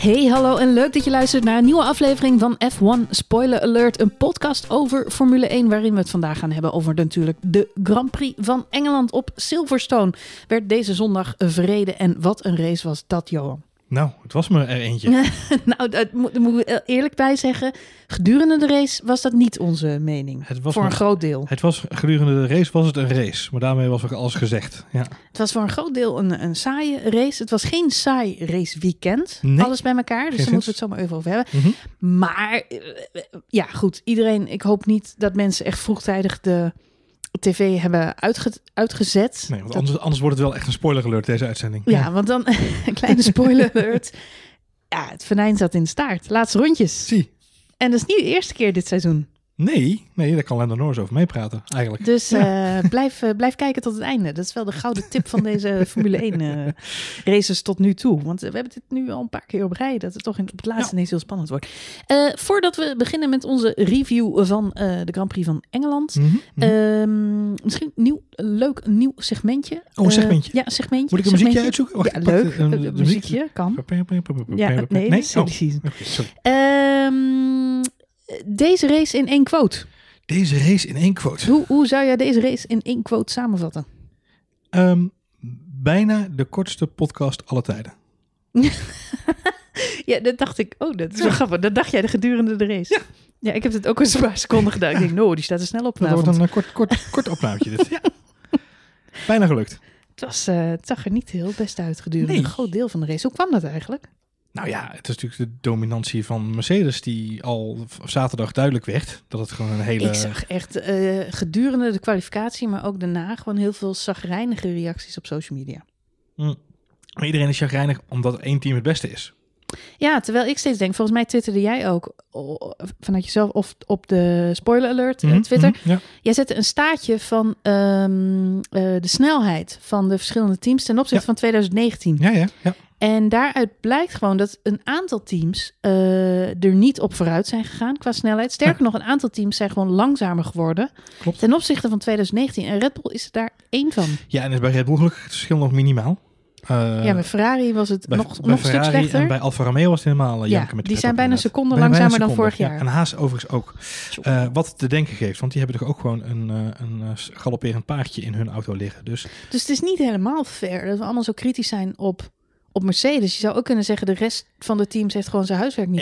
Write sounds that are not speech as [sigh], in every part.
Hey, hallo en leuk dat je luistert naar een nieuwe aflevering van F1 Spoiler Alert. Een podcast over Formule 1 waarin we het vandaag gaan hebben over natuurlijk de Grand Prix van Engeland op Silverstone. Werd deze zondag verreden en wat een race was dat, Johan. Nou, het was me er eentje. [laughs] nou, dat moet, moet ik eerlijk bij zeggen. Gedurende de race was dat niet onze mening. Het was voor een groot deel. Het was gedurende de race was het een race, maar daarmee was ook alles gezegd. Ja. Het was voor een groot deel een, een saaie race. Het was geen saai raceweekend. Nee. Alles bij elkaar. Dus Geen daar moeten we het zo maar even over hebben. Mhm. Maar eh, ja, goed. Iedereen, ik hoop niet dat mensen echt vroegtijdig de tv hebben uitge- uitgezet. Nee, want anders, anders wordt het wel echt een spoiler alert deze uitzending. ja, want dan [laughs] een kleine spoiler alert. Ja, het venijn zat in de staart. Laatste rondjes. Zie. En dat is niet de eerste keer dit seizoen. Nee, nee, daar kan Lando Norris over meepraten eigenlijk. Dus eh, blijf, eh, blijf kijken tot het einde. Dat is wel de gouden tip van deze [laughs] Formule 1 eh, races tot nu toe. Want we hebben dit nu al een paar keer op rij. Dat het toch in, op het laatste Ja. ineens heel spannend wordt. Voordat we beginnen met onze review van de Grand Prix van Engeland. Mhm, mhm. Ehm, misschien een nieuw, leuk nieuw segmentje. Oh, een segmentje. ja, segmentje. Moet ik een muziekje uitzoeken? Wacht, ja, leuk. Een muziekje kan. Ja, nee, nee. Oh, sorry. Ehm, deze race in één quote. Deze race in één quote. Hoe, hoe zou jij deze race in één quote samenvatten? Ehm, bijna de kortste podcast alle tijden. [laughs] Ja, dat dacht ik. Oh, dat is wel grappig. Dat dacht jij de gedurende de race. Ja. Ja, ik heb het ook een paar seconden gedaan. Ik denk, no, die staat er snel op Dat wordt een eh, kort, kort, kort opnaamtje dit. [laughs] Ja. Bijna gelukt. Het, was, eh, het zag er niet heel best uit gedurende Nee. een groot deel van de race. Hoe kwam dat eigenlijk? Nou ja, het is natuurlijk de dominantie van Mercedes die al zaterdag duidelijk werd. Dat het gewoon een hele... Ik zag echt eh, gedurende de kwalificatie, maar ook daarna gewoon heel veel zagrijnige reacties op social media. Mm. Maar iedereen is chagrijnig omdat één team het beste is. Ja, terwijl ik steeds denk, volgens mij twitterde jij ook vanuit jezelf of op de spoiler alert eh, Mhm, Twitter. mhm, ja. Jij zette een staartje van ehm, eh, de snelheid van de verschillende teams ten opzichte Ja. van 2019. ja, ja, ja. En daaruit blijkt gewoon dat een aantal teams eh, er niet op vooruit zijn gegaan qua snelheid. Sterker nog, een aantal teams zijn gewoon langzamer geworden Klopt. ten opzichte van 2019. En Red Bull is er daar één van. Ja, en is bij Red Bull gelukkig het verschil nog minimaal. Eh, ja, met Ferrari was het bij, nog, bij nog een stuk slechter. en bij Alfa Romeo was het helemaal uh, Ja, janken met die zijn bijna een seconde Bijna langzamer dan seconde, vorig ja. jaar. En Haas overigens ook. Wat te denken geeft, want die hebben toch ook gewoon een, een galopperend paardje in hun auto liggen. Dus Dus het is niet helemaal fair dat we allemaal zo kritisch zijn op, op Mercedes. Je zou ook kunnen zeggen, de rest van de teams heeft gewoon zijn huiswerk niet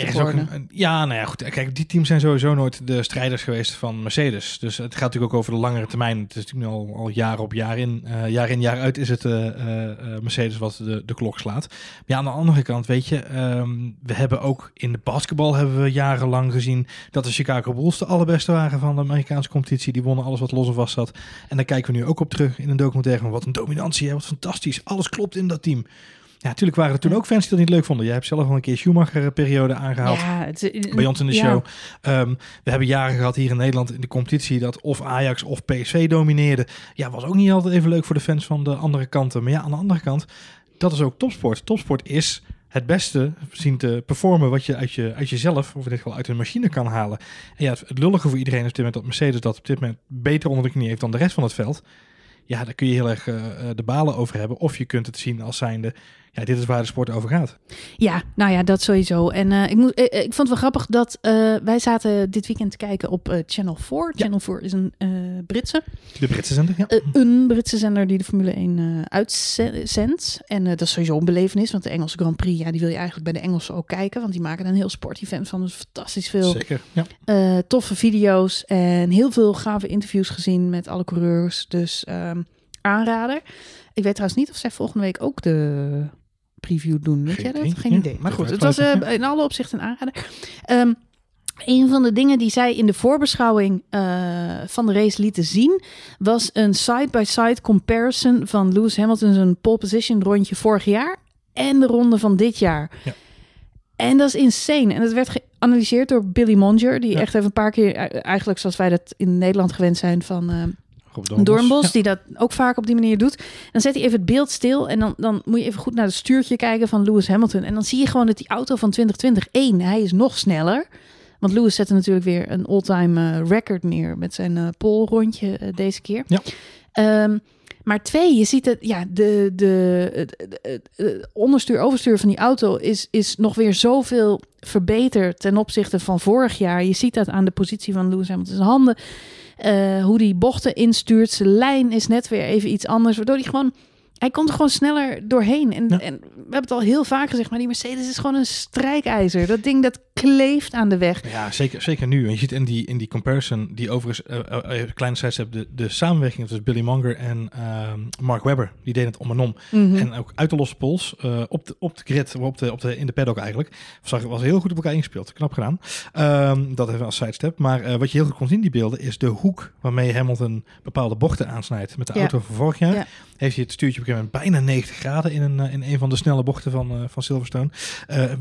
een- ja, nou ja, goed. Kijk, die teams zijn sowieso nooit de strijders geweest van Mercedes. Dus het gaat natuurlijk ook over de langere termijn. Het is natuurlijk nu al, al jaar op jaar in. eh, jaar in, jaar uit is het eh, eh, Mercedes wat de, de klok slaat. Maar ja, aan de andere kant, weet je, ehm, we hebben ook in de basketbal hebben we jarenlang gezien dat de Chicago Bulls de allerbeste waren van de Amerikaanse competitie. Die wonnen alles wat los en vast zat. En daar kijken we nu ook op terug in een documentaire wat een dominantie, hè, wat fantastisch. Alles klopt in dat team. Ja, natuurlijk waren er toen ook fans die dat niet leuk vonden. Jij hebt zelf al een keer Schumacher-periode aangehaald Ja, het, bij ons in de ja. show. Ehm, we hebben jaren gehad hier in Nederland in de competitie dat of Ajax of PSV domineerde. Ja, was ook niet altijd even leuk voor de fans van de andere kanten. Maar ja, aan de andere kant, dat is ook topsport. Topsport is het beste zien te performen wat je uit, je uit jezelf, of in dit geval uit een machine kan halen. En ja, het, het lullige voor iedereen is op dit moment dat Mercedes dat op dit moment beter onder de knie heeft dan de rest van het veld. Ja, daar kun je heel erg eh, de balen over hebben. Of je kunt het zien als zijnde, ja, dit is waar de sport over gaat. Ja, nou ja, dat sowieso. En eh, ik, moet, eh, ik vond het wel grappig dat eh, wij zaten dit weekend te kijken op eh, Channel 4. Ja. Channel 4 is een eh, Britse, De Britse zender, ja. eh, een Britse zender die de Formule 1 eh uitzendt. En eh, dat is sowieso een belevenis, want de Engelse Grand Prix, ja, die wil je eigenlijk bij de Engelsen ook kijken. Want die maken een heel sport-event van. Dus fantastisch veel Zeker, ja. eh, toffe video's en heel veel gave interviews gezien met alle coureurs. Dus ehm, aanrader. Ik weet trouwens niet of zij volgende week ook de preview doen. Weet jij dat? idee. Geen Ja, idee. Maar goed, het was eh, in alle opzichten een aanrader. Ehm, een van de dingen die zij in de voorbeschouwing eh, van de race lieten zien, was een side-by-side comparison van Lewis Hamilton zijn pole position rondje vorig jaar en de ronde van dit jaar. Ja. En dat is insane. En dat werd geanalyseerd door Billy Monger, die Ja. echt even een paar keer, eh, eigenlijk zoals wij dat in Nederland gewend zijn van eh Doornbos, Ja. die dat ook vaak op die manier doet. Dan zet hij even het beeld stil en dan, dan moet je even goed naar het stuurtje kijken van Lewis Hamilton. En dan zie je gewoon dat die auto van 2020, één, hij is nog sneller. Want Lewis zette natuurlijk weer een all-time eh, record neer met zijn eh pole rondje eh, deze keer. Ja. Ehm, Maar twee, je ziet het, ja, de, de, het onderstuur, overstuur van die auto is, is nog weer zoveel verbeterd ten opzichte van vorig jaar. Je ziet dat aan de positie van Lewis Hamilton's handen. Eh, hoe die bochten instuurt. Zijn lijn is net weer even iets anders. Waardoor hij gewoon. Hij komt er gewoon sneller doorheen. En, Ja. en we hebben het al heel vaak gezegd, maar die Mercedes is gewoon een strijkijzer. Dat ding dat kleeft aan de weg. Ja, zeker, zeker nu. En je ziet in die, in die comparison, die overigens, eh eh, eh, kleine sidestep, de, de samenwerking tussen Billy Monger en Mark Webber, die deden het om en om. Mhm. En ook uit de losse pols, op, de, op de grid, op de, op de, in de paddock eigenlijk, zag, was heel goed op elkaar ingespeeld. Knap gedaan. Ehm, dat even als sidestep. Maar wat je heel goed kon zien, die beelden, is de hoek waarmee Hamilton bepaalde bochten aansnijdt. Met de Ja. auto van vorig jaar Ja. heeft hij het stuurtje op een gegeven moment bijna 90 graden in een, in een van de snelle bochten van, van Silverstone.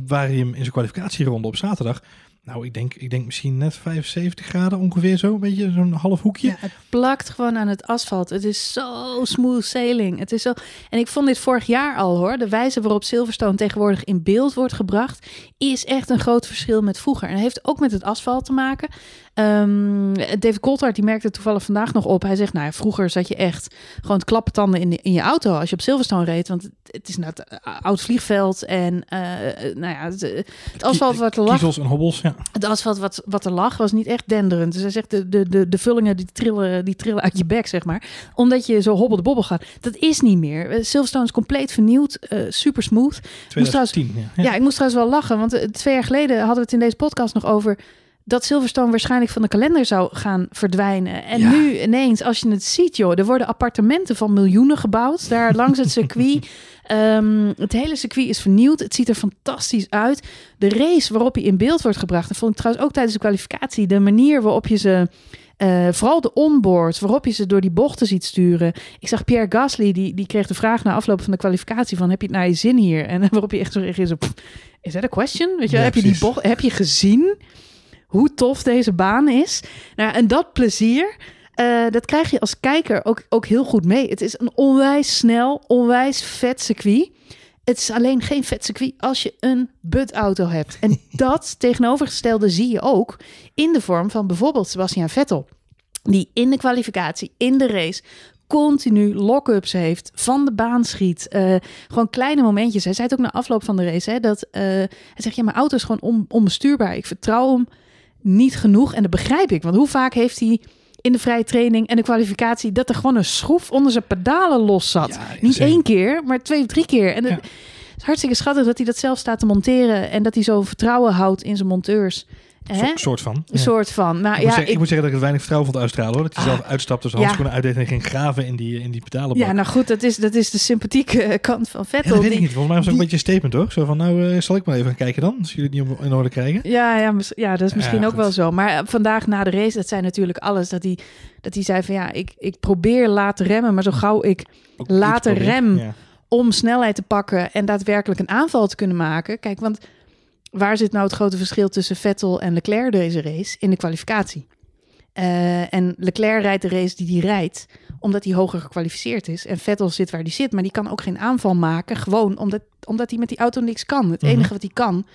Waar hij hem in zijn kwalificatieronde op zaterdag nou, ik denk, ik denk misschien net 75 graden ongeveer zo. Een beetje zo'n half hoekje. Het plakt gewoon aan het asfalt. Het is zo smooth sailing. Het is zo... En ik vond dit vorig jaar al hoor. De wijze waarop Silverstone tegenwoordig in beeld wordt gebracht... is echt een groot verschil met vroeger. En heeft ook met het asfalt te maken. Ehm, David Coulthard die merkte toevallig vandaag nog op. Hij zegt, nou ja, vroeger zat je echt gewoon te klappentanden in, de- in je auto... als je op Silverstone reed. Want het, is nou het oud vliegveld. En eh, nou ja, het, het asfalt wat er lag... Kiezels en hobbels, ja. Het asfalt wat, wat er lag was niet echt denderend. Dus hij zegt, de, de, de, de vullingen die trillen, die trillen uit je bek, zeg maar. Omdat je zo hobbel de bobbel gaat. Dat is niet meer. Eh, Silverstone is compleet vernieuwd. eh, super smooth. Moest trouwens- 2010, ja. Ja. ik moest trouwens wel lachen. Want eh, twee jaar geleden hadden we het in deze podcast nog over... dat Silverstone waarschijnlijk van de kalender zou gaan verdwijnen. En Ja. nu ineens, als je het ziet, joh... er worden appartementen van miljoenen gebouwd... daar langs het circuit... [laughs] Ehm, het hele circuit is vernieuwd. Het ziet er fantastisch uit. De race waarop hij in beeld wordt gebracht... dat vond ik trouwens ook tijdens de kwalificatie... de manier waarop je ze... eh, vooral de onboard, waarop je ze door die bochten ziet sturen. Ik zag Pierre Gasly, die, die kreeg de vraag na afloop van de kwalificatie van... heb je het naar je zin hier? En [laughs] waarop je echt zo "Pff, is dat een question? Weet je, Ja, heb je die bocht, heb je gezien hoe tof deze baan is? Nou, en dat plezier, eh, dat krijg je als kijker ook, ook heel goed mee. Het is een onwijs snel, onwijs vet circuit. Het is alleen geen vet circuit als je een budauto hebt. En [laughs] dat tegenovergestelde zie je ook in de vorm van bijvoorbeeld Sebastian Vettel. Die in de kwalificatie, in de race, continu lock-ups heeft, van de baan schiet. Eh, gewoon kleine momentjes. Hij zei het ook na afloop van de race, hè, dat eh, hij zegt, ja, mijn auto is gewoon on, onbestuurbaar. Ik vertrouw hem niet genoeg. En dat begrijp ik, want hoe vaak heeft hij in de vrije training en de kwalificatie dat er gewoon een schroef onder zijn pedalen los zat. Ja, niet één keer, maar twee of drie keer. En het Ja. is hartstikke schattig dat hij dat zelf staat te monteren en dat hij zo vertrouwen houdt in zijn monteurs. Hè? Soort van. Een Ja. soort van. Nou Ik, ja, moet zeggen, ik... ik- moet zeggen dat ik het weinig vertrouwen vond uitstralen hoor. Dat hij Ah. zelf uitstapte, zijn Ja. handschoenen uitdeed en ging graven in die, in die pedalenbak. ja, nou goed, dat is, dat is de sympathieke [laughs] kant van Ja, Vettel. dat weet ik die- niet. Volgens mij was het ook een die- beetje een statement hoor. Zo van, nou eh, zal ik maar even gaan kijken dan. Als jullie het niet in orde krijgen. Ja, ja, ja, dat is misschien Ja, ook wel zo. Maar eh, vandaag na de race, dat zei natuurlijk alles. Dat hij, dat hij zei van ja, ik, ik probeer laat remmen. Maar zo gauw ik Later rem. Ja. om snelheid te pakken en daadwerkelijk een aanval te kunnen maken. Kijk, want waar zit nou het grote verschil tussen Vettel en Leclerc deze race? In de kwalificatie. Eh, en Leclerc rijdt de race die hij rijdt, omdat hij hoger gekwalificeerd is. En Vettel zit waar hij zit, maar die kan ook geen aanval maken. Gewoon omdat, omdat hij met die auto niks kan. Het Mhm. enige wat hij kan,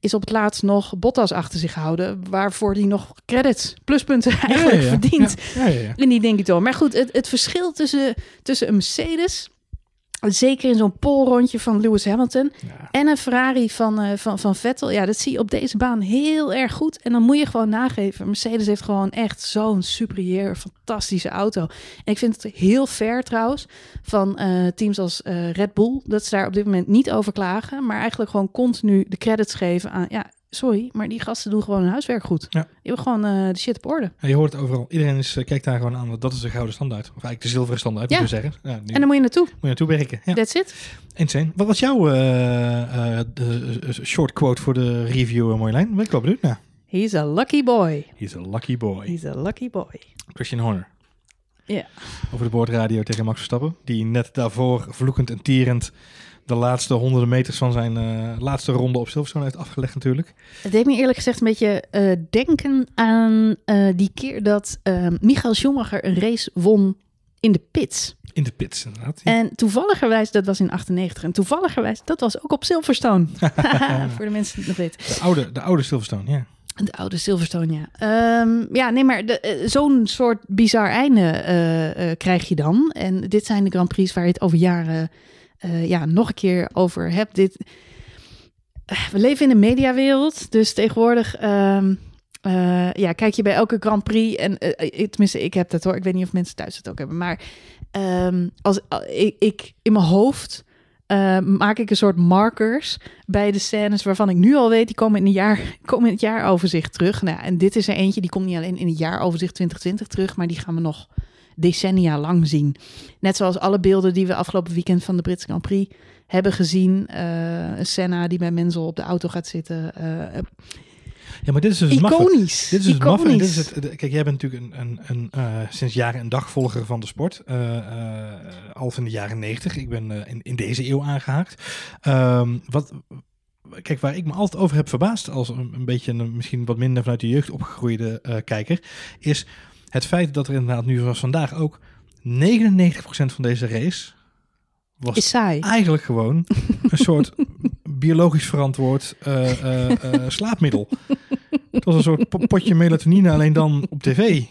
is op het laatst nog Bottas achter zich houden. Waarvoor hij nog credits, pluspunten eigenlijk Ja, ja, ja. verdient. Ja, ja, ja. In die denk ik toch. Maar goed, het, het verschil tussen, tussen een Mercedes, zeker in zo'n polrondje van Lewis Hamilton, Ja. en een Ferrari van, eh, van, van Vettel, ja, dat zie je op deze baan heel erg goed. En dan moet je gewoon nageven. Mercedes heeft gewoon echt zo'n superieur, fantastische auto. En ik vind het heel fair trouwens van eh, teams als eh, Red Bull, dat ze daar op dit moment niet over klagen, maar eigenlijk gewoon continu de credits geven aan, ja, sorry, maar die gasten doen gewoon hun huiswerk goed. Ja. Die hebben gewoon eh, de shit op orde. Ja, je hoort het overal. Iedereen is, eh, kijkt daar gewoon aan. want Dat is de gouden standaard. Of eigenlijk de zilveren standaard, Ja. moet je zeggen. Ja, nu En dan moet je naartoe. moet je naartoe werken. Ja. That's it. Insane. Wat was jouw eh, de, short quote voor de review, Marjolein? Ben ik wel benieuwd naar. He's a lucky boy. He's a lucky boy. He's a lucky boy. Christian Horner. Ja. Over de boordradio tegen Max Verstappen. Die net daarvoor vloekend en tierend de laatste honderden meters van zijn eh, laatste ronde op Silverstone heeft afgelegd natuurlijk. Het deed me eerlijk gezegd een beetje eh, denken aan eh, die keer dat Michael Schumacher een race won in de pits. In de pits inderdaad. Ja. En toevalligerwijs, dat was in 98. En toevalligerwijs, dat was ook op Silverstone. [laughs] [laughs] Voor de mensen die het nog weten. De oude, de oude Silverstone, ja. De oude Silverstone, ja. Ehm, ja, nee, maar zo'n soort bizar einde krijg je dan. En dit zijn de Grand Prix waar je het over jaren eh, ja, nog een keer over hebt. Dit, eh, we leven in een mediawereld, dus tegenwoordig ehm, eh, ja, kijk je bij elke Grand Prix. En tenminste, ik heb dat hoor. Ik weet niet of mensen thuis het ook hebben. Maar ehm, als, al- ik, ik in mijn hoofd maak ik een soort markers bij de scènes waarvan ik nu al weet, die komen in, een jaar, [laughs] komen in het jaaroverzicht terug. Nou, en dit is er eentje, die komt niet alleen in het jaaroverzicht 2020 terug, maar die gaan we nog decennia lang zien. Net zoals alle beelden die we afgelopen weekend van de Britse Grand Prix hebben gezien. Eh Senna die bij Menzel op de auto gaat zitten. eh, Ja, maar dit is dus iconisch. Dit is dus en Dit Iconisch. is het, kijk, jij bent natuurlijk een, een, een, eh, sinds jaren een dagvolger van de sport. eh eh, al van de jaren negentig. Ik ben eh, in, in deze eeuw aangehaakt. Ehm, wat, kijk, waar ik me altijd over heb verbaasd, als een, een beetje een, misschien wat minder vanuit de jeugd opgegroeide eh, kijker, is het feit dat er inderdaad nu zoals vandaag ook 99% van deze race was is saai. eigenlijk gewoon een soort [laughs] biologisch verantwoord eh, eh, eh, slaapmiddel. Het was een soort po- potje melatonine, alleen dan op tv.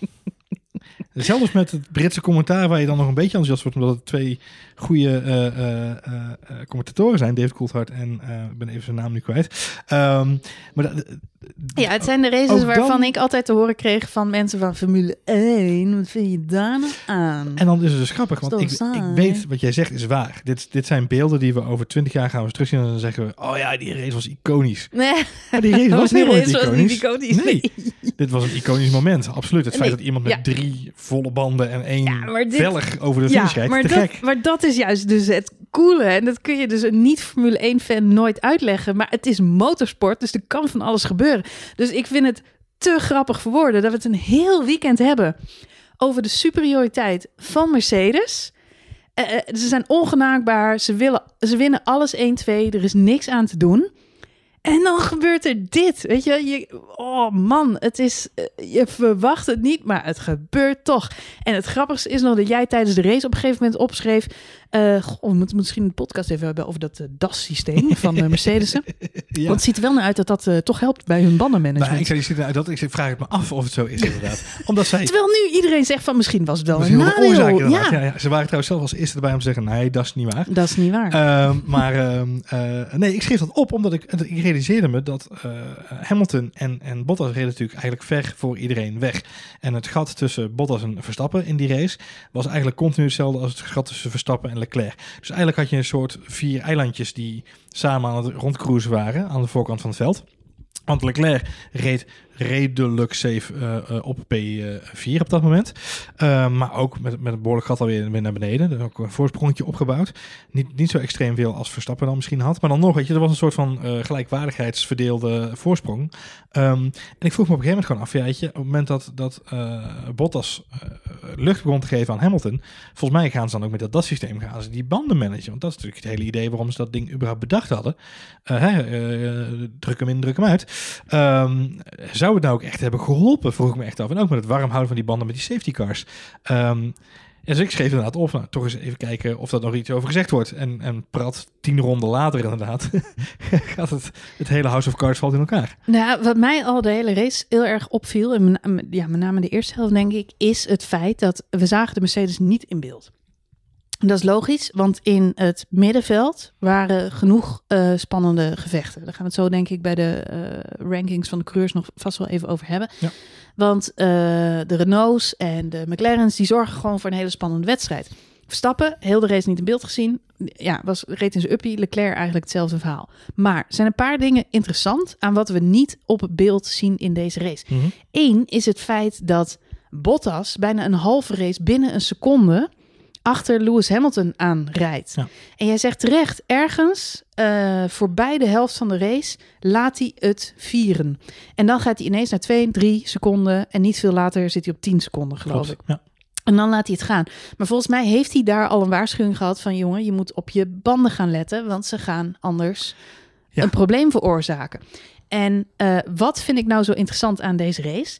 Zelfs met het Britse commentaar, waar je dan nog een beetje enthousiast wordt, omdat het twee goede commentatoren zijn, David Coulthard en ik ben even zijn naam nu kwijt. Ehm, maar Ja, het zijn de races waarvan dan- ik altijd te horen kreeg van mensen van Formule 1. Wat vind je daar nou aan? En dan is het dus grappig, want ik, ik weet wat jij zegt is waar. Dit, dit zijn beelden die we over twintig jaar gaan we terugzien en dan zeggen we, oh ja, die race was iconisch. Nee, Maar die race was [laughs] die helemaal race niet iconisch. niet iconisch. Nee, dit was een iconisch moment, absoluut. Het feit dat iemand met ja. drie volle banden en één Ja, dit- velg over de Ja, finish rijdt, maar te dat, gek. maar dat is juist dus het coole. En dat kun je dus een niet-Formule 1-fan nooit uitleggen. Maar het is motorsport, dus er kan van alles gebeuren. Dus ik vind het te grappig voor woorden dat we het een heel weekend hebben over de superioriteit van Mercedes. Eh, eh, ze zijn ongenaakbaar, ze, willen, ze winnen alles 1-2, er is niks aan te doen. En dan gebeurt er dit, weet je? oh man, het is, eh, je verwacht het niet, maar het gebeurt toch. En het grappigste is nog dat jij tijdens de race op een gegeven moment opschreef... eh, goh, we moeten misschien een podcast even hebben over dat eh, DAS-systeem van uh, Mercedes. [laughs] Ja. Want het ziet er wel naar uit dat dat eh, toch helpt bij hun bandenmanagement. Nou, ik, zei, dat, ik vraag het me af of het zo is inderdaad. [laughs] Omdat zij... Terwijl nu iedereen zegt van misschien was het wel een nadeel. oorzaak ja. Ja. Ja, Ze waren trouwens zelf als eerste erbij om te zeggen, nee, dat is niet waar. dat is niet waar. Ehm, maar ehm, eh, nee, ik schreef dat op omdat ik, ik realiseerde me dat eh, Hamilton en, en Bottas reden natuurlijk eigenlijk ver voor iedereen weg. En het gat tussen Bottas en Verstappen in die race was eigenlijk continu hetzelfde als het gat tussen Verstappen en Leclerc. Dus eigenlijk had je een soort vier eilandjes die samen aan het rondcruisen waren aan de voorkant van het veld. Want Leclerc reed redelijk safe eh, eh, op P4 op dat moment. Uh, maar ook met, met een behoorlijk gat alweer weer naar beneden. Is ook een voorsprongetje opgebouwd. Niet, niet zo extreem veel als Verstappen dan misschien had. Maar dan nog, weet je, er was een soort van gelijkwaardigheidsverdeelde voorsprong. Um, en ik vroeg me op een gegeven moment gewoon af, ja, op het moment dat, dat Bottas lucht begon te geven aan Hamilton, volgens mij gaan ze dan ook met dat, dat systeem gaan ze die banden managen. Want dat is natuurlijk het hele idee waarom ze dat ding überhaupt bedacht hadden. Druk hem in, druk hem uit. Um, zou het nou ook echt hebben geholpen, vroeg ik me echt af. En ook met het warm houden van die banden met die safety cars. Um, dus ik schreef inderdaad op, nou, toch eens even kijken of dat nog iets over gezegd wordt. En, en prat tien ronden later inderdaad, [laughs] gaat het, het hele House of Cards valt in elkaar. Nou, wat mij al de hele race heel erg opviel, en ja, met name de eerste helft denk ik, is het feit dat we zagen de Mercedes niet in beeld. Dat is logisch, want in het middenveld waren genoeg uh, spannende gevechten. Daar gaan we het zo denk ik bij de uh, rankings van de coureurs nog vast wel even over hebben. Ja. Want uh, de Renaults en de McLaren's die zorgen gewoon voor een hele spannende wedstrijd. Verstappen, heel de race niet in beeld gezien. Ja, was reed in zijn uppie. Leclerc eigenlijk hetzelfde verhaal. Maar zijn een paar dingen interessant aan wat we niet op beeld zien in deze race. Mhm. Eén is het feit dat Bottas bijna een halve race binnen een seconde achter Lewis Hamilton aanrijdt. Ja. En jij zegt terecht, ergens uh, voorbij de helft van de race laat hij het vieren. En dan gaat hij ineens naar 2, 3 seconden en niet veel later zit hij op 10 seconden, geloof Klopt, ik. Ja. En dan laat hij het gaan. Maar volgens mij heeft hij daar al een waarschuwing gehad van jongen, je moet op je banden gaan letten, want ze gaan anders Ja. een probleem veroorzaken. En uh, wat vind ik nou zo interessant aan deze race?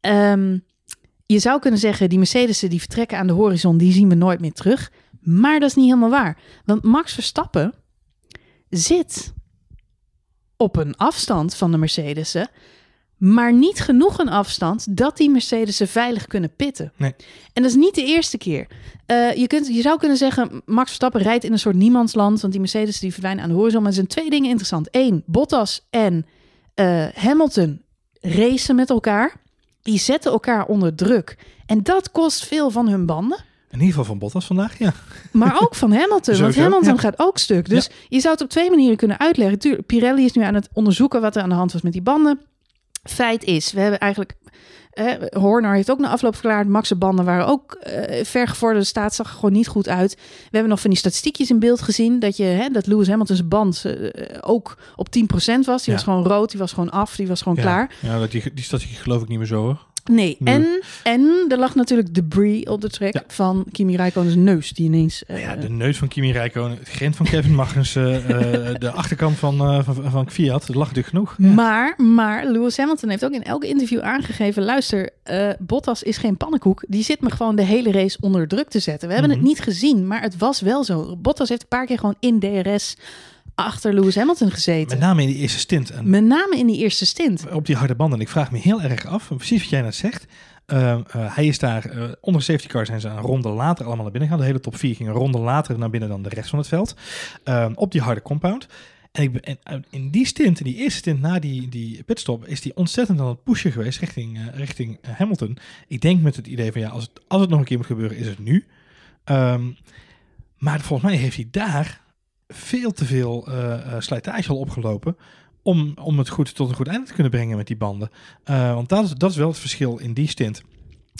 Um, je zou kunnen zeggen, die Mercedes'en die vertrekken aan de horizon, die zien we nooit meer terug. Maar dat is niet helemaal waar. Want Max Verstappen zit op een afstand van de Mercedes'en, Maar niet genoeg een afstand dat die Mercedes ze veilig kunnen pitten. Nee. En dat is niet de eerste keer. Eh, je, kunt, je zou kunnen zeggen, Max Verstappen rijdt in een soort niemandsland. Want die Mercedes die verdwijnen aan de horizon. Maar er zijn twee dingen interessant. Eén, Bottas en eh, Hamilton racen met elkaar. Die zetten elkaar onder druk. En dat kost veel van hun banden. In ieder geval van Bottas vandaag, ja. Maar ook van Hamilton. [laughs] want Hamilton ja. gaat ook stuk. Dus je zou het op twee manieren kunnen uitleggen. Tuurlijk, Pirelli is nu aan het onderzoeken wat er aan de hand was met die banden. Feit is, we hebben eigenlijk... eh, Horner heeft ook na afloop verklaard... Max' banden waren ook eh vergevorderde staat. Zag er gewoon niet goed uit. We hebben nog van die statistiekjes in beeld gezien... dat, je, hè, dat Lewis Hamilton's band eh, ook op 10% was. Die Ja. was gewoon rood, die was gewoon af, die was gewoon ja. klaar. Ja, dat- die, die statistiek geloof ik niet meer zo hoor. Nee, Nee. En, en er lag natuurlijk debris op de track Ja. van Kimi Räikkönen's neus... die ineens... eh, Nou ja, de neus van Kimi Räikkönen, het grind van Kevin Magnussen, [laughs] eh, de achterkant van, eh, van, van Fiat, dat lag natuurlijk genoeg. Ja. Maar, maar Lewis Hamilton heeft ook in elk interview aangegeven: luister, eh, Bottas is geen pannenkoek. Die zit me gewoon de hele race onder druk te zetten. We hebben Mhm. het niet gezien, maar het was wel zo. Bottas heeft een paar keer gewoon in DRS achter Lewis Hamilton gezeten. Met name in die eerste stint. En Met name in die eerste stint. op die harde banden. En ik vraag me heel erg af, precies wat jij net zegt. Uh, uh, hij is daar, uh, onder safety car zijn ze een ronde later allemaal naar binnen gegaan. De hele top 4 ging een ronde later naar binnen dan de rest van het veld. Uh, op die harde compound. En, ik in die stint, in die eerste stint na die, die pitstop, is die ontzettend aan het pushen geweest richting, uh, richting Hamilton. Ik denk met het idee van ja, als het, als het nog een keer moet gebeuren, is het nu. Um, maar volgens mij heeft hij daar veel te veel slijtage al opgelopen om, om het goed tot een goed einde te kunnen brengen met die banden. Uh, want dat is, dat is wel het verschil in die stint.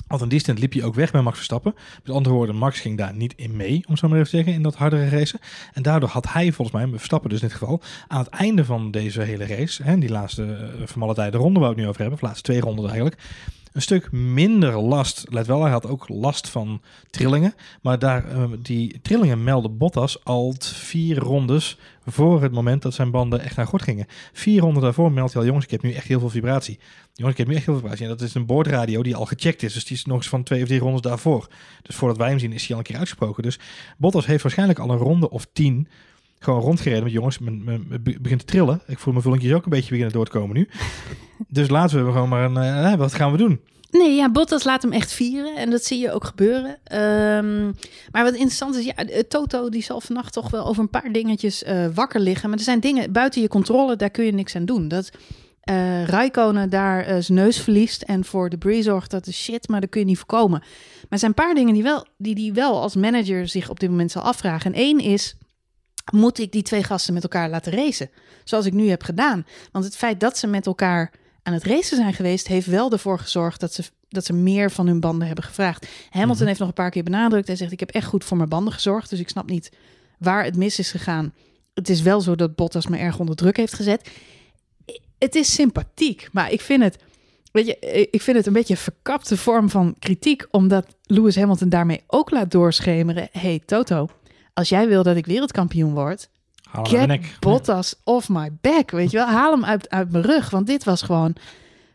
Want in die stint liep hij ook weg bij Max Verstappen. Met andere woorden, Max ging daar niet in mee, om zo maar even te zeggen, in dat hardere racen. En daardoor had hij volgens mij, Verstappen dus in dit geval, aan het einde van deze hele race, hè, die laatste uh, vermaledijde ronde waar we het nu over hebben, of laatste twee ronden eigenlijk, een stuk minder last. Let wel, hij had ook last van trillingen. Maar daar, uh, die trillingen meldde Bottas al vier rondes voor het moment dat zijn banden echt naar gort gingen. Vier ronden daarvoor meldt hij al, jongens, ik heb nu echt heel veel vibratie. Jongens, ik heb nu echt heel veel vibratie. En dat is een boordradio die al gecheckt is. Dus die is nog eens van twee of drie rondes daarvoor. Dus voordat wij hem zien, is hij al een keer uitgesproken. Dus Bottas heeft waarschijnlijk al een ronde of tien gewoon rondgereden met jongens, men, men, men begint te trillen. Ik voel mijn vullinkjes ook een beetje beginnen door te komen nu. [laughs] dus laten we gewoon maar een, uh, wat gaan we doen? Nee, ja, Bottas laat hem echt vieren en dat zie je ook gebeuren. Um, maar wat interessant is, ja, Toto die zal vannacht toch wel over een paar dingetjes uh, wakker liggen. Maar er zijn dingen buiten je controle, daar kun je niks aan doen. Dat uh, Raikkonen daar uh, zijn neus verliest en voor de zorgt, dat is shit, maar dat kun je niet voorkomen. Maar er zijn een paar dingen die wel, die, die wel als manager zich op dit moment zal afvragen. En één is, moet ik die twee gasten met elkaar laten racen? Zoals ik nu heb gedaan. Want het feit dat ze met elkaar aan het racen zijn geweest, heeft wel ervoor gezorgd dat ze, dat ze meer van hun banden hebben gevraagd. Hamilton Mhm. heeft nog een paar keer benadrukt. Hij zegt: Ik heb echt goed voor mijn banden gezorgd. Dus ik snap niet waar het mis is gegaan. Het is wel zo dat Bottas me erg onder druk heeft gezet. Het is sympathiek, maar ik vind het. Weet je, ik vind het een beetje een verkapte vorm van kritiek, omdat Lewis Hamilton daarmee ook laat doorschemeren: hey Toto, als jij wil dat ik wereldkampioen word, Haal get. Bottas off my back, weet je wel? Haal hem uit, uit mijn rug, want dit was gewoon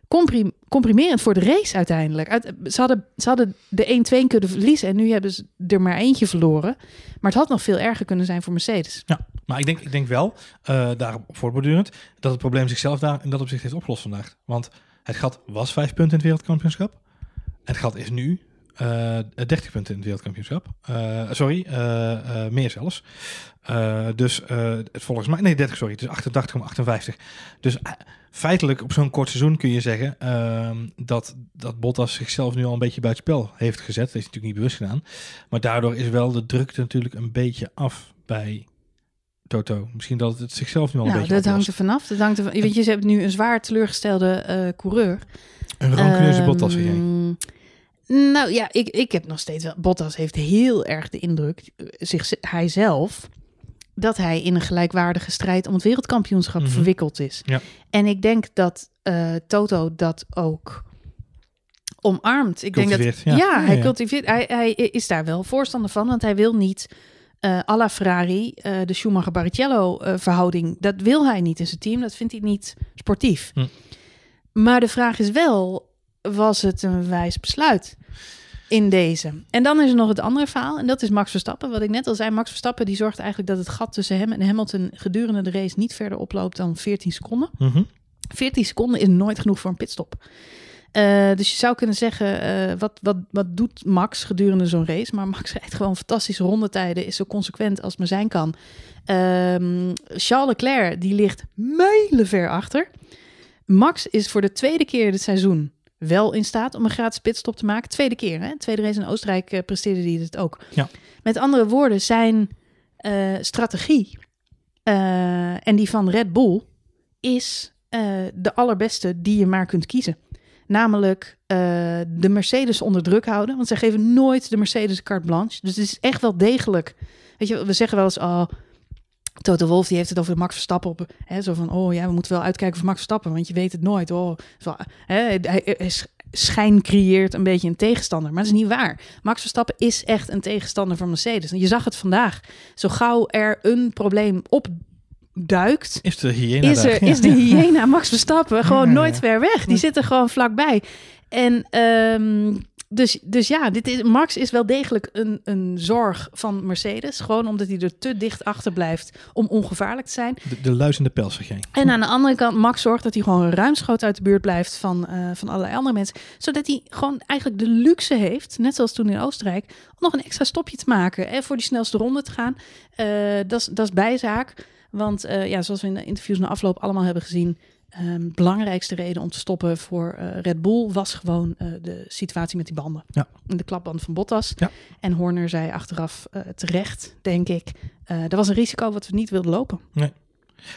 comprim comprimerend voor de race uiteindelijk. Uit, ze, hadden, ze hadden de 1-2 kunnen verliezen en nu hebben ze er maar eentje verloren. Maar het had nog veel erger kunnen zijn voor Mercedes. Ja, maar ik denk, ik denk wel, uh, daarop voortbordurend, dat het probleem zichzelf daar in dat opzicht heeft opgelost vandaag. Want het gat was vijf punten in het wereldkampioenschap. Het gat is nu 30 punten in het wereldkampioenschap. Uh, sorry, meer zelfs. Dus volgens mij, nee 30, sorry, het is 88,58. Dus feitelijk op zo'n kort seizoen kun je zeggen ehm, dat, dat Bottas zichzelf nu al een beetje buitenspel heeft gezet. Dat is natuurlijk niet bewust gedaan. Maar daardoor is wel de druk natuurlijk een beetje af bij Toto. Misschien dat het zichzelf nu al nou, een beetje dat hangt er vanaf. Dat hangt er van, weet je, ze hebben nu een zwaar teleurgestelde uh, coureur. Een rancuneuze um, Bottas weer. Nou ja, ik, ik heb nog steeds wel. Bottas heeft heel erg de indruk, zich, hij zelf, dat hij in een gelijkwaardige strijd om het wereldkampioenschap mm -hmm. verwikkeld is. Ja. En ik denk dat uh, Toto dat ook omarmt. Ik denk dat, ja. hij ja. cultiveert. Hij, hij is daar wel voorstander van, want hij wil niet uh, à la Ferrari, uh, de Schumacher-Barrichello-verhouding. dat wil hij niet in zijn team. Dat vindt hij niet sportief. Hm. Maar de vraag is wel, was het een wijs besluit in deze? En dan is er nog het andere verhaal. En dat is Max Verstappen. Wat ik net al zei, Max Verstappen die zorgt eigenlijk dat het gat tussen hem en Hamilton gedurende de race niet verder oploopt dan 14 seconden. Mm -hmm. 14 seconden is nooit genoeg voor een pitstop. Uh, dus je zou kunnen zeggen, uh, wat, wat, wat doet Max gedurende zo'n race? Maar Max rijdt gewoon fantastische rondetijden, is zo consequent als maar zijn kan. Um, Charles Leclerc, die ligt mijlenver achter. Max is voor de tweede keer dit seizoen wel in staat om een gratis pitstop te maken. Tweede keer, hè? Tweede race in Oostenrijk uh, presteerde hij het ook. Ja. Met andere woorden, zijn strategie en die van Red Bull is de allerbeste die je maar kunt kiezen. Namelijk de Mercedes onder druk houden. Want zij geven nooit de Mercedes carte blanche. Dus het is echt wel degelijk. Weet je, we zeggen wel eens... Oh, Toto Wolf die heeft het over Max Verstappen op. Hè, zo van, oh ja, we moeten wel uitkijken voor Max Verstappen. Want je weet het nooit. Oh, zo, hè, hij, hij schijn creëert een beetje een tegenstander. Maar dat is niet waar. Max Verstappen is echt een tegenstander van Mercedes. En je zag het vandaag. Zo gauw er een probleem op duikt. Is de hyena is, er, is de [laughs] hyena Max Verstappen gewoon nooit ver weg. Die zit er gewoon vlakbij. En um, dus, dus ja, dit is, Max is wel degelijk een, een zorg van Mercedes. Gewoon omdat hij er te dicht achter blijft om ongevaarlijk te zijn. De, de luizende pels, zeg jij. En aan de andere kant, Max zorgt dat hij gewoon ruimschoots uit de buurt blijft van, uh, van allerlei andere mensen. Zodat hij gewoon eigenlijk de luxe heeft, net zoals toen in Oostenrijk, om nog een extra stopje te maken en voor die snelste ronde te gaan. Uh, dat is bijzaak. Want uh, ja, zoals we in de interviews na afloop allemaal hebben gezien, um, belangrijkste reden om te stoppen voor uh, Red Bull was gewoon uh, de situatie met die banden. Ja. De klapband van Bottas. Ja. En Horner zei achteraf terecht, denk ik, dat was een risico wat we niet wilden lopen. Nee.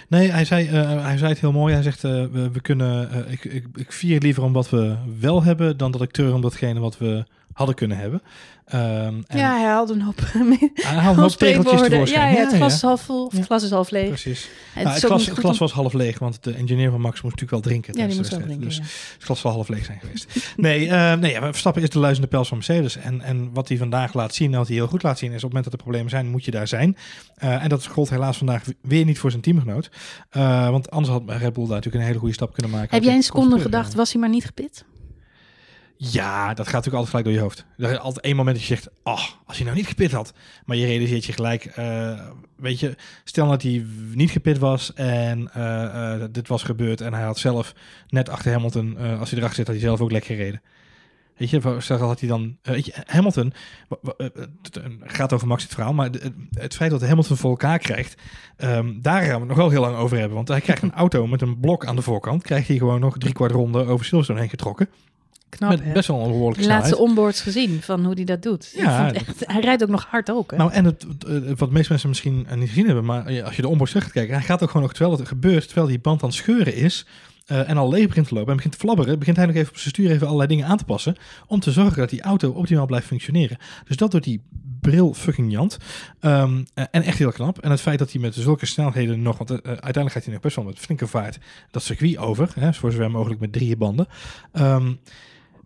Nee, hij zei, hij zei het heel mooi. Hij zegt, we, we, kunnen, ik, ik, ik vier liever om wat we wel hebben, dan dat ik treur om datgene wat we hadden kunnen hebben. Um, en ja, hij haalde een hoop, [laughs] hij haalde hoop [laughs] tegeltjes tevoorschijn. Ja, ja, het glas is half vol, of het glas is half leeg. Precies. Het, nou, het, glas, het glas was half leeg, want de engineer van Max moest natuurlijk wel drinken. Ja, die moest wel drinken, Dus het glas zal half leeg zijn geweest. nee, uh, nee ja, Verstappen is de luizende pels van Mercedes. En, en wat hij vandaag laat zien, en wat hij heel goed laat zien, is op het moment dat er problemen zijn, moet je daar zijn. Uh, en dat gold helaas vandaag weer niet voor zijn teamgenoot. Uh, want anders had Red Bull daar natuurlijk een hele goede stap kunnen maken. Heb jij een seconde gedacht, was hij maar niet gepit? Ja, dat gaat natuurlijk altijd gelijk door je hoofd. Er is altijd één moment dat je zegt, oh, als hij nou niet gepit had. Maar je realiseert je gelijk, uh, weet je, stel dat hij niet gepit was en uh, uh, dit was gebeurd en hij had zelf net achter Hamilton, als hij erachter zit, had hij zelf ook lekker gereden. Weet je, stel had hij dan, weet je, Hamilton, het gaat over Max het verhaal, maar het, het feit dat Hamilton voor elkaar krijgt, um, daar gaan we het nog wel heel lang over hebben. Want hij krijgt een [laughs] auto met een blok aan de voorkant, krijgt hij gewoon nog drie kwart ronde over Silverstone heen getrokken. Knap, Met best wel een behoorlijke De laatste onboards gezien van hoe hij dat doet. Ja, echt, hij rijdt ook nog hard ook. Hè? Nou, en het, wat de meeste mensen misschien niet gezien hebben, maar als je de onboards terug gaat kijken, hij gaat ook gewoon nog, terwijl het gebeurt, terwijl die band aan het scheuren is, uh, en al leeg begint te lopen en begint te flabberen, begint hij nog even op zijn stuur even allerlei dingen aan te passen, om te zorgen dat die auto optimaal blijft functioneren. Dus dat doet die bril fucking jant. Um, en echt heel knap. En het feit dat hij met zulke snelheden nog, want uh, uiteindelijk gaat hij nog best wel met flinke vaart dat circuit over, hè, voor zover mogelijk met drie banden. Um,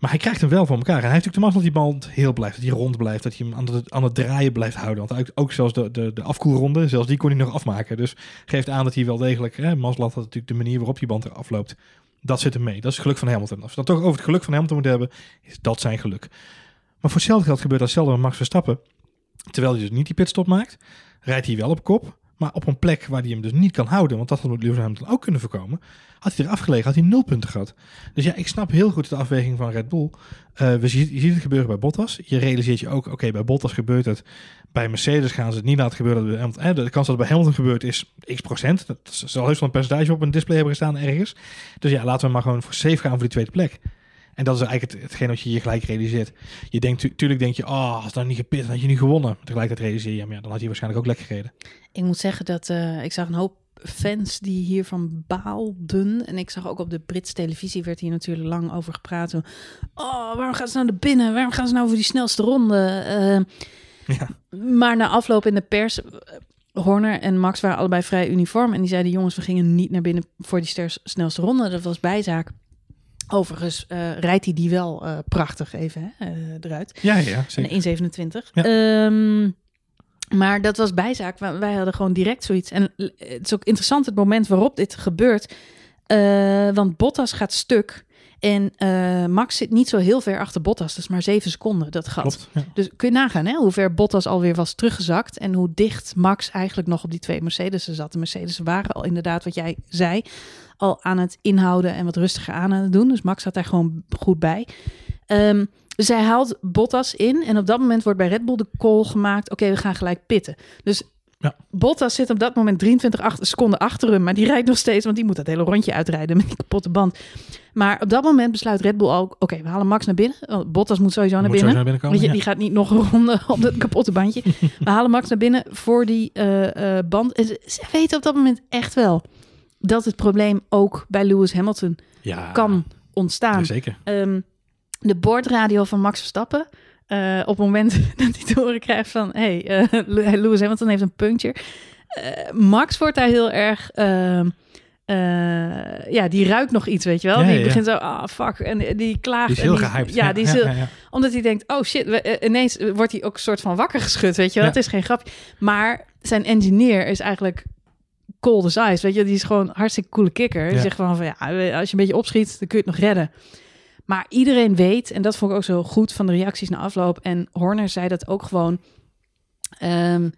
maar hij krijgt hem wel voor elkaar. En hij heeft natuurlijk de mazzel dat die band heel blijft. Dat hij rond blijft. Dat hij hem aan het, draaien blijft houden. Want ook zelfs de, de, de afkoelronde, zelfs die kon hij nog afmaken. Dus geeft aan dat hij wel degelijk... Mazzel had natuurlijk de manier waarop die band er afloopt. Dat zit er mee. Dat is het geluk van Hamilton. Als we dan toch over het geluk van Hamilton moeten hebben, is dat zijn geluk. Maar voor hetzelfde geld gebeurt datzelfde met Max Verstappen. Terwijl hij dus niet die pitstop maakt, rijdt hij wel op kop. Maar op een plek waar hij hem dus niet kan houden, want dat had Lewis Hamilton ook kunnen voorkomen, had hij eraf gelegen, had hij nul punten gehad. Dus ja, ik snap heel goed de afweging van Red Bull. Uh, we zien, je ziet het gebeuren bij Bottas. Je realiseert je ook, oké, bij Bottas gebeurt het. Bij Mercedes gaan ze het niet laten gebeuren. Dat bij, de kans dat het bij Hamilton gebeurt is x procent. Dat zal heus wel een percentage op een display hebben gestaan ergens. Dus ja, laten we maar gewoon voor safe gaan voor die tweede plek. En dat is eigenlijk het, hetgeen wat je hier gelijk realiseert. Je denkt, tuurlijk denk je, oh, als nou niet gepit, dan had je niet gewonnen. Tegelijkertijd realiseer je, maar ja, dan had hij waarschijnlijk ook lekker gereden. Ik moet zeggen dat uh, ik zag een hoop fans die hiervan baalden. En ik zag ook op de Britse televisie werd hier natuurlijk lang over gepraat. Oh, waarom gaan ze nou naar binnen? Waarom gaan ze nou voor die snelste ronde? Uh, ja. Maar na afloop in de pers... Horner en Max waren allebei vrij uniform. En die zeiden, jongens, we gingen niet naar binnen voor die snelste ronde. Dat was bijzaak. Overigens uh, rijdt hij die wel uh, prachtig even hè, uh, eruit. Ja, ja, zeker. 1,27. Ja. Um, maar dat was bijzaak. Wij hadden gewoon direct zoiets. En het is ook interessant het moment waarop dit gebeurt. want Bottas gaat stuk. En eh, Max zit niet zo heel ver achter Bottas. Dat is maar zeven seconden, dat gat. Klopt. Ja. Dus kun je nagaan hè, hoe ver Bottas alweer was teruggezakt. En hoe dicht Max eigenlijk nog op die twee Mercedes'en zat. De Mercedes waren al inderdaad, wat jij zei, al aan het inhouden en wat rustiger aan aan het doen. Dus Max zat daar gewoon goed bij. Ehm, dus hij haalt Bottas in. En op dat moment wordt bij Red Bull de call gemaakt. Oké, we gaan gelijk pitten. Dus Ja. Bottas zit op dat moment 23 ach- seconden achter hem. Maar die rijdt nog steeds, want die moet dat hele rondje uitrijden met die kapotte band. Maar op dat moment besluit Red Bull ook... Oké, we halen Max naar binnen. Want Bottas moet sowieso naar Moet binnen. sowieso naar binnen komen. Weet je, ja. die gaat niet nog een ronde [laughs] op dat kapotte bandje. [laughs] We halen Max naar binnen voor die eh, eh, band. En ze, ze weten op dat moment echt wel dat het probleem ook bij Lewis Hamilton Ja, kan ontstaan. ja, zeker. Ehm, de bordradio van Max Verstappen. Eh, op het moment [laughs] dat hij te horen krijgt van... hey, eh, Lewis Hamilton heeft een puncture. Eh, Max wordt daar heel erg... ehm, eh, ja, die ruikt nog iets, weet je wel. Ja, die ja, begint zo, ah, fuck. En die klaagt. Die is heel gehyped. Ja, die is heel, omdat hij denkt, oh shit, we, ineens wordt hij ook een soort van wakker geschud, weet je wel. Het is geen grapje. Maar zijn engineer is eigenlijk cold as ice, weet je. Die is gewoon hartstikke coole kikker. Die zegt gewoon van, ja, als je een beetje opschiet, dan kun je het nog redden. Maar iedereen weet, en dat vond ik ook zo goed van de reacties na afloop. En Horner zei dat ook gewoon. ehm,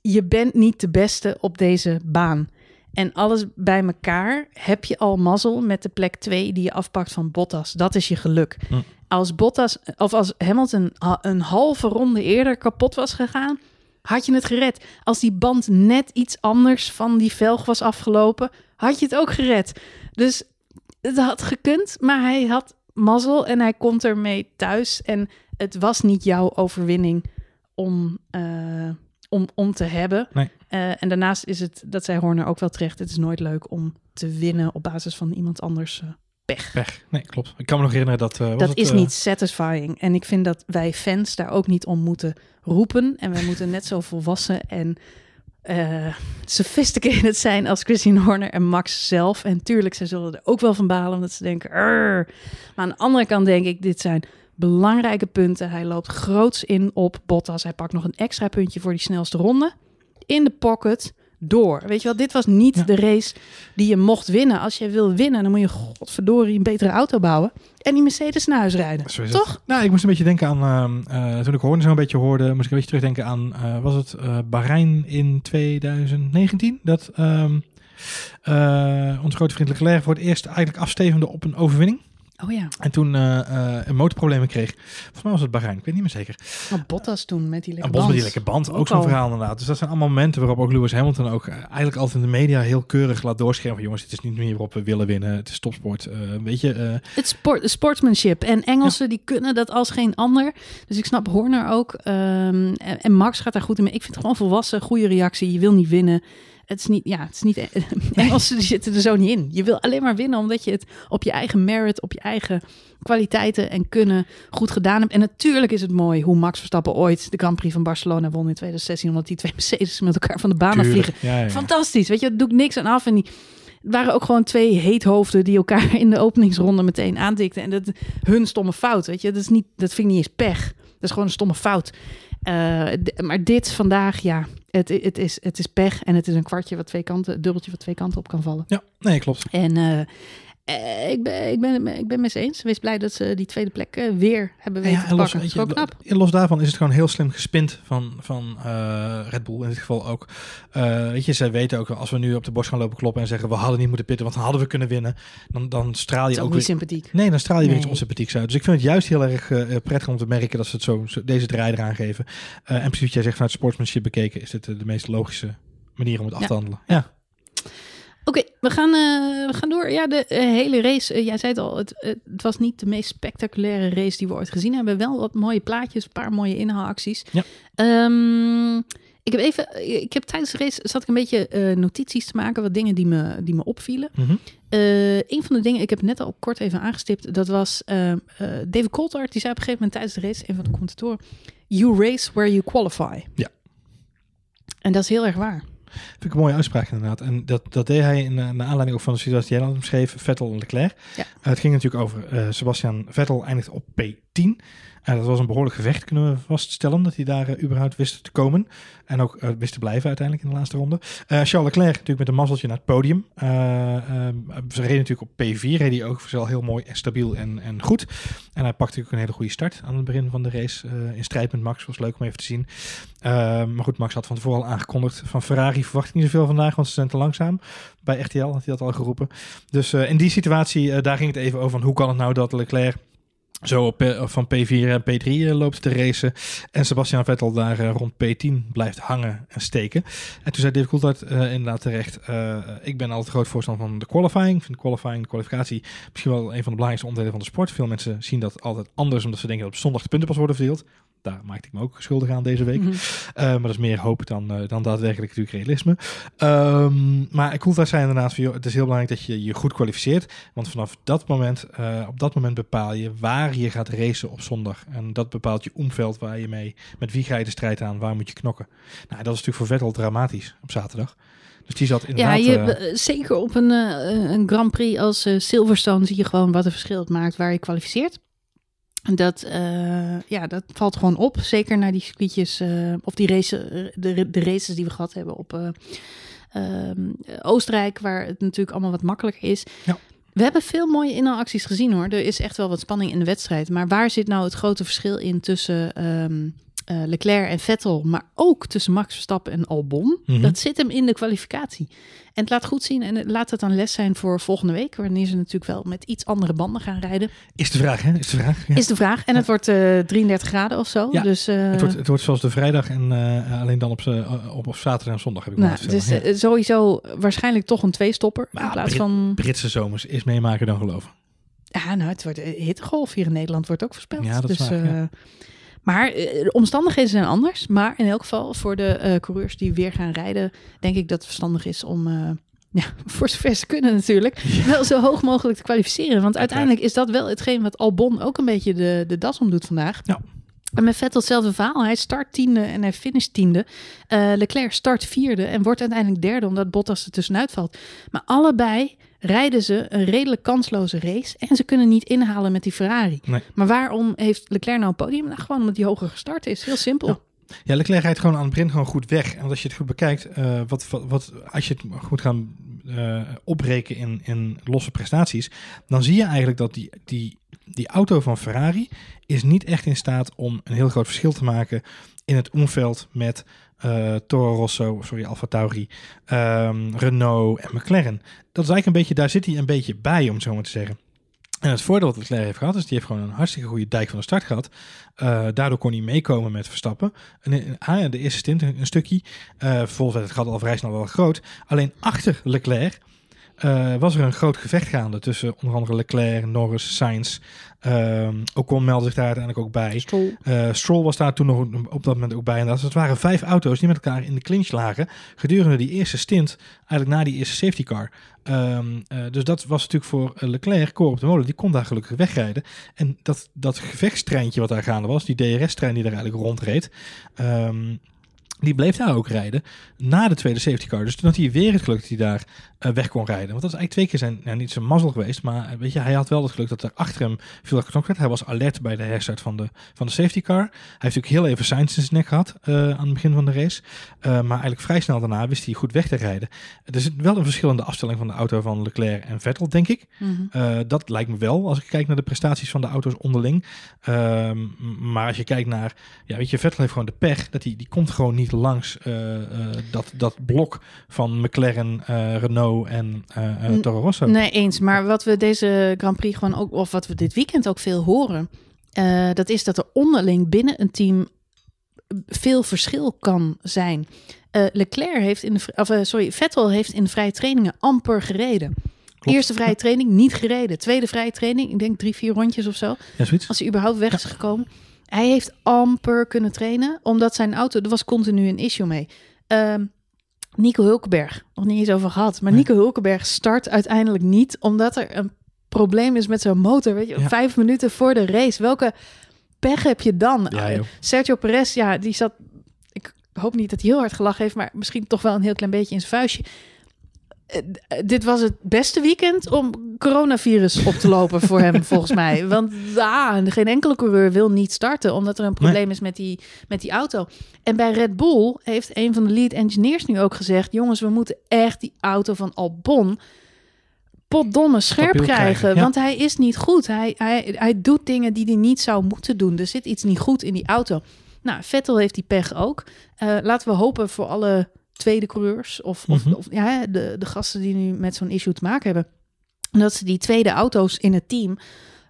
je bent niet de beste op deze baan. En alles bij elkaar heb je al mazzel met de plek 2 die je afpakt van Bottas. Dat is je geluk. Hm. Als Bottas of als Hamilton ha- een halve ronde eerder kapot was gegaan, had je het gered. Als die band net iets anders van die velg was afgelopen, had je het ook gered. Dus het had gekund, maar hij had mazzel en hij komt ermee thuis. En het was niet jouw overwinning om, eh, om, om te hebben. Nee. Eh, en daarnaast is het, dat zei Horner ook wel terecht, het is nooit leuk om te winnen op basis van iemand anders eh, pech. Weg. Nee, klopt. Ik kan me nog herinneren dat... Dat het, is niet satisfying. En ik vind dat wij fans daar ook niet om moeten roepen. En wij moeten net zo volwassen en eh, sophisticated [laughs] zijn als Christine Horner en Max zelf. En tuurlijk, ze zullen er ook wel van balen, omdat ze denken... Maar aan de andere kant denk ik, dit zijn belangrijke punten. Hij loopt groots in op Bottas. Hij pakt nog een extra puntje voor die snelste ronde. In de pocket, door. Weet je wel, dit was niet Ja. de race die je mocht winnen. Als je wil winnen, dan moet je godverdorie een betere auto bouwen. En die Mercedes naar huis rijden. Zo is het. Toch? Nou, ik moest een beetje denken aan, ehm, eh, toen ik Horner zo een beetje hoorde, moest ik een beetje terugdenken aan, eh, was het eh Bahrein in 2019? Dat ehm eh onze grote vriend Leclerc voor het eerst eigenlijk afstevende op een overwinning. Oh ja, En toen eh, eh, een motorproblemen kreeg. Volgens mij was het Bahrein, ik weet niet meer zeker. oh, Bottas toen met die lekker Een bos met die band. lekker band, ook, Ook zo'n al. verhaal inderdaad. Dus dat zijn allemaal momenten waarop ook Lewis Hamilton ook eh, eigenlijk altijd in de media heel keurig laat doorschermen. van, Jongens, het is niet meer waarop we willen winnen. Het is topsport. Weet je, Het sport, sportsmanship. En Engelsen die kunnen dat als geen ander. Dus ik snap Horner ook. ehm, en, en Max gaat daar goed in mee. Ik vind het gewoon volwassen, goede reactie. Je wil niet winnen. Het is niet, ja, het is niet. [laughs] [laughs] Engelsen die zitten er zo niet in. Je wil alleen maar winnen omdat je het op je eigen merit, op je eigen kwaliteiten en kunnen goed gedaan hebt. En natuurlijk is het mooi hoe Max Verstappen ooit de Grand Prix van Barcelona won in 2016, omdat die twee Mercedes met elkaar van de baan. Ja, ja, ja. Fantastisch, weet je, daar doe ik niks aan af. En die het waren ook gewoon twee heethoofden die elkaar [laughs] in de openingsronde meteen aandikten. En dat hun stomme fout, weet je, dat is niet, dat vind ik niet eens pech. Dat is gewoon een stomme fout. Eh, maar dit vandaag, ja, het, het, is, het is pech en het is een kwartje wat twee kanten, een dubbeltje wat twee kanten op kan vallen. Ja, nee, klopt. En eh, eh, ik, ben, ik, ben, ik ben met ze eens. Wees blij dat ze die tweede plek eh, weer hebben weten Ja, te en los, pakken. weet Zo je, knap. lo- los daarvan is het gewoon heel slim gespind van, van eh, Red Bull in dit geval ook. Eh, weet je, zij weten ook, als we nu op de borst gaan lopen kloppen en zeggen we hadden niet moeten pitten, want dan hadden we kunnen winnen, dan, dan straal je is ook ook weer... niet sympathiek. Nee, dan straal je weer Nee. iets onsympathieks uit. Dus ik vind het juist heel erg eh, prettig om te merken dat ze het zo, zo- deze draai eraan geven. Eh, en precies wat jij zegt, vanuit sportsmanship bekeken is dit eh, de meest logische manier om het af te Ja. handelen. Ja, Oké, we, gaan, eh, we gaan door. Ja, de eh, hele race. eh, jij zei het al, het, het was niet de meest spectaculaire race die we ooit gezien hebben. Wel wat mooie plaatjes, een paar mooie inhaalacties. Ja. Ehm, ik heb even, ik heb tijdens de race zat ik een beetje notities te maken, wat dingen die me, die me opvielen. Eh, een van de dingen, ik heb het net al kort even aangestipt, dat was eh, eh, David Coulthard, die zei op een gegeven moment tijdens de race, een van de commentatoren, you race where you qualify. Ja. En dat is heel erg waar. Vind ik een mooie uitspraak inderdaad. En dat, dat deed hij in, eh, naar aanleiding ook van de situatie die jij dan schreef, Vettel en Leclerc. Ja. Eh, het ging natuurlijk over eh, Sebastian Vettel eindigt op P10. Uh, dat was een behoorlijk gevecht, kunnen we vaststellen, dat hij daar uh, überhaupt wist te komen. En ook uh, wist te blijven uiteindelijk in de laatste ronde. Charles Leclerc natuurlijk met een mazzeltje naar het podium. ze reden natuurlijk op P4, reed hij ook wel heel mooi en stabiel en, en goed. En hij pakte ook een hele goede start aan het begin van de race. in strijd met Max, was leuk om even te zien. maar goed, Max had van tevoren al aangekondigd. Van Ferrari verwacht ik niet zoveel vandaag, want ze zijn te langzaam. Bij RTL had hij dat al geroepen. Dus in die situatie, daar ging het even over van hoe kan het nou dat Leclerc zo op, eh, van P4 en P3 eh, loopt te racen. En Sebastian Vettel daar eh, rond P10 blijft hangen en steken. En toen zei Dave Coulthard inderdaad terecht... ik ben altijd groot voorstander van de qualifying. Ik vind qualifying, de kwalificatie... misschien wel een van de belangrijkste onderdelen van de sport. Veel mensen zien dat altijd anders... omdat ze denken dat op zondag de punten pas worden verdeeld. Daar maakte ik me ook schuldig aan deze week. Mhm. maar dat is meer hoop dan, dan daadwerkelijk natuurlijk realisme. Um, maar Coulthard zei inderdaad... Van, joh, het is heel belangrijk dat je je goed kwalificeert. Want vanaf dat moment... op dat moment bepaal je waar je gaat racen op zondag. En dat bepaalt je omveld waar je mee, met wie ga je de strijd aan, waar moet je knokken. Nou, dat is natuurlijk voor Vettel dramatisch op zaterdag. Dus die zat inderdaad... Ja, je, zeker op een, een Grand Prix als Silverstone zie je gewoon wat een verschil het maakt waar je kwalificeert. Dat, ja, dat valt gewoon op. Zeker naar die circuitjes of die race, de, de races die we gehad hebben op ehm, Oostenrijk, waar het natuurlijk allemaal wat makkelijker is. Ja. We hebben veel mooie inhaalacties gezien hoor. Er is echt wel wat spanning in de wedstrijd. Maar waar zit nou het grote verschil in tussen um, uh, Leclerc en Vettel, maar ook tussen Max Verstappen en Albon? Mhm. Dat zit hem in de kwalificatie. En het laat goed zien en laat het dan les zijn voor volgende week, wanneer ze natuurlijk wel met iets andere banden gaan rijden. Is de vraag, hè? Is de vraag. Ja. Is de vraag. En het wordt uh, eh, 33 graden of zo. Ja, dus, uh, het, wordt, het wordt zoals de vrijdag en alleen dan op, op, op zaterdag en zondag heb ik nou, Dus ja. sowieso waarschijnlijk toch een twee-stopper in plaats Brit, van... Britse zomers is meemaken dan geloven. Ja, nou, het wordt hittegolf hier in Nederland wordt ook voorspeld. Ja, dat dus, is waar, maar de omstandigheden zijn anders. Maar in elk geval voor de coureurs die weer gaan rijden, denk ik dat het verstandig is om [laughs] ja, voor zover ze kunnen natuurlijk, [laughs] wel zo hoog mogelijk te kwalificeren. Want uiteindelijk is dat wel hetgeen wat Albon ook een beetje de, de das om doet vandaag. Ja. En met Vettel hetzelfde verhaal. Hij start tiende en hij finisht tiende. Uh, Leclerc start vierde en wordt uiteindelijk derde omdat Bottas er tussenuit valt. Maar allebei rijden ze een redelijk kansloze race en ze kunnen niet inhalen met die Ferrari. Nee. Maar waarom heeft Leclerc nou een podium? Nou, gewoon omdat hij hoger gestart is. Heel simpel. Ja. Ja, Leclerc rijdt gewoon aan het begin gewoon goed weg. En als je het goed bekijkt, uh, wat, wat, wat, als je het goed gaat uh, opbreken in, in losse prestaties, dan zie je eigenlijk dat die, die, die auto van Ferrari is niet echt in staat om een heel groot verschil te maken in het omveld met uh, Toro Rosso, sorry, Alfa Tauri, um, Renault en McLaren. Dat is eigenlijk een beetje, daar zit hij een beetje bij, om zo maar te zeggen. En het voordeel dat Leclerc heeft gehad, is die heeft gewoon een hartstikke goede dijk van de start gehad. Uh, daardoor kon hij meekomen met Verstappen. En, de eerste stint een, stukje. Uh, vervolgens het gat al vrij snel wel groot. Alleen achter Leclerc was er een groot gevecht gaande tussen onder andere Leclerc, Norris, Sainz. Um, Ocon meldde zich daar uiteindelijk ook bij. Stroll. Uh, Stroll was daar toen nog op dat moment ook bij. En dat het waren vijf auto's die met elkaar in de clinch lagen gedurende die eerste stint, eigenlijk na die eerste safety car. Um, uh, dus dat was natuurlijk voor Leclerc, koor op de molen, die kon daar gelukkig wegrijden. En dat, dat gevechtstreintje wat daar gaande was, die DRS-trein die daar eigenlijk rondreed, um, die bleef daar ook rijden na de tweede safety car. Dus toen had hij weer het geluk dat hij daar uh, weg kon rijden. Want dat is eigenlijk twee keer zijn, nou, niet zijn mazzel geweest. Maar uh, weet je, hij had wel het geluk dat er achter hem veel geknokt werd. Hij was alert bij de herstart van de, van de safety car. Hij heeft natuurlijk heel even Sainz in zijn nek gehad uh, aan het begin van de race. maar eigenlijk vrij snel daarna wist hij goed weg te rijden. Er zit wel een verschillende afstelling van de auto van Leclerc en Vettel, denk ik. Mm -hmm. dat lijkt me wel als ik kijk naar de prestaties van de auto's onderling. Ehm, maar als je kijkt naar, ja, weet je, Vettel heeft gewoon de pech dat hij die komt gewoon niet langs dat, dat blok van McLaren, Renault en Toro Rosso. Nee, eens. Maar wat we deze Grand Prix gewoon ook, of wat we dit weekend ook veel horen, dat is dat er onderling binnen een team veel verschil kan zijn. Uh, Leclerc heeft in de, of, sorry, Vettel heeft in de vrije trainingen amper gereden. Klopt. Eerste vrije training niet gereden. Tweede vrije training, ik denk drie, vier rondjes of zo. Ja, zoiets. Als hij überhaupt weg is gekomen. Hij heeft amper kunnen trainen, omdat zijn auto, er was continu een issue mee. Uh, Nico Hulkenberg, nog niet eens over gehad. Maar Nico Hulkenberg start uiteindelijk niet, omdat er een probleem is met zijn motor. Weet je, vijf minuten voor de race. Welke pech heb je dan? Ja, Sergio Perez, ja, die zat. Ik hoop niet dat hij heel hard gelachen heeft, maar misschien toch wel een heel klein beetje in zijn vuistje. Eh, dit was het beste weekend om coronavirus op te lopen voor hem, [laughs] volgens mij. Want ah, geen enkele coureur wil niet starten, omdat er een probleem is met die, met die auto. En bij Red Bull heeft een van de lead engineers nu ook gezegd: jongens, we moeten echt die auto van Albon potdomme scherp krijgen. ja. Want hij is niet goed. Hij, hij, hij doet dingen die hij niet zou moeten doen. Er zit iets niet goed in die auto. Nou, Vettel heeft die pech ook. Eh, laten we hopen voor alle tweede coureurs of, of, Mhm. of ja, de, de gasten die nu met zo'n issue te maken hebben. Dat ze die tweede auto's in het team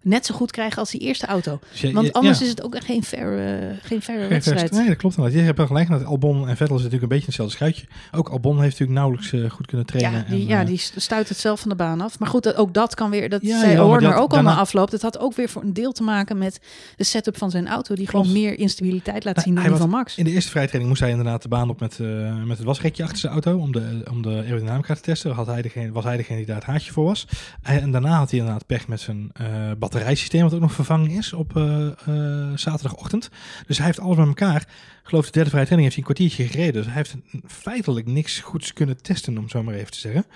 net zo goed krijgen als die eerste auto. Dus je- Want anders ja. is het ook geen fair, eh, geen Geen wedstrijd. Nee, dat klopt inderdaad. Je hebt wel gelijk. Dat Albon en Vettel zitten natuurlijk een beetje hetzelfde schuitje. Ook Albon heeft natuurlijk nauwelijks eh, goed kunnen trainen. Ja, die, en, ja, eh, die stuit het zelf van de baan af. Maar goed, ook dat kan weer, dat Ja, zei Horner ook al na daarna- afloop. Dat had ook weer voor een deel te maken met de setup van zijn auto. Die Klopt. gewoon meer instabiliteit laat Nou, zien dan die van Max. In de eerste vrijtraining moest hij inderdaad de baan op met, met het wasrekje achter zijn auto. Om de, om de aerodynamica te testen. Had hij degene, was hij degene die daar het haatje voor was. En, en daarna had hij inderdaad pech met zijn eh, batterijsysteem. Wat ook nog vervangen is op eh, eh, zaterdagochtend. Dus hij heeft alles bij elkaar. Ik geloof de derde vrije training heeft hij een kwartiertje gereden. Dus hij heeft feitelijk niks goeds kunnen testen, om zo maar even te zeggen.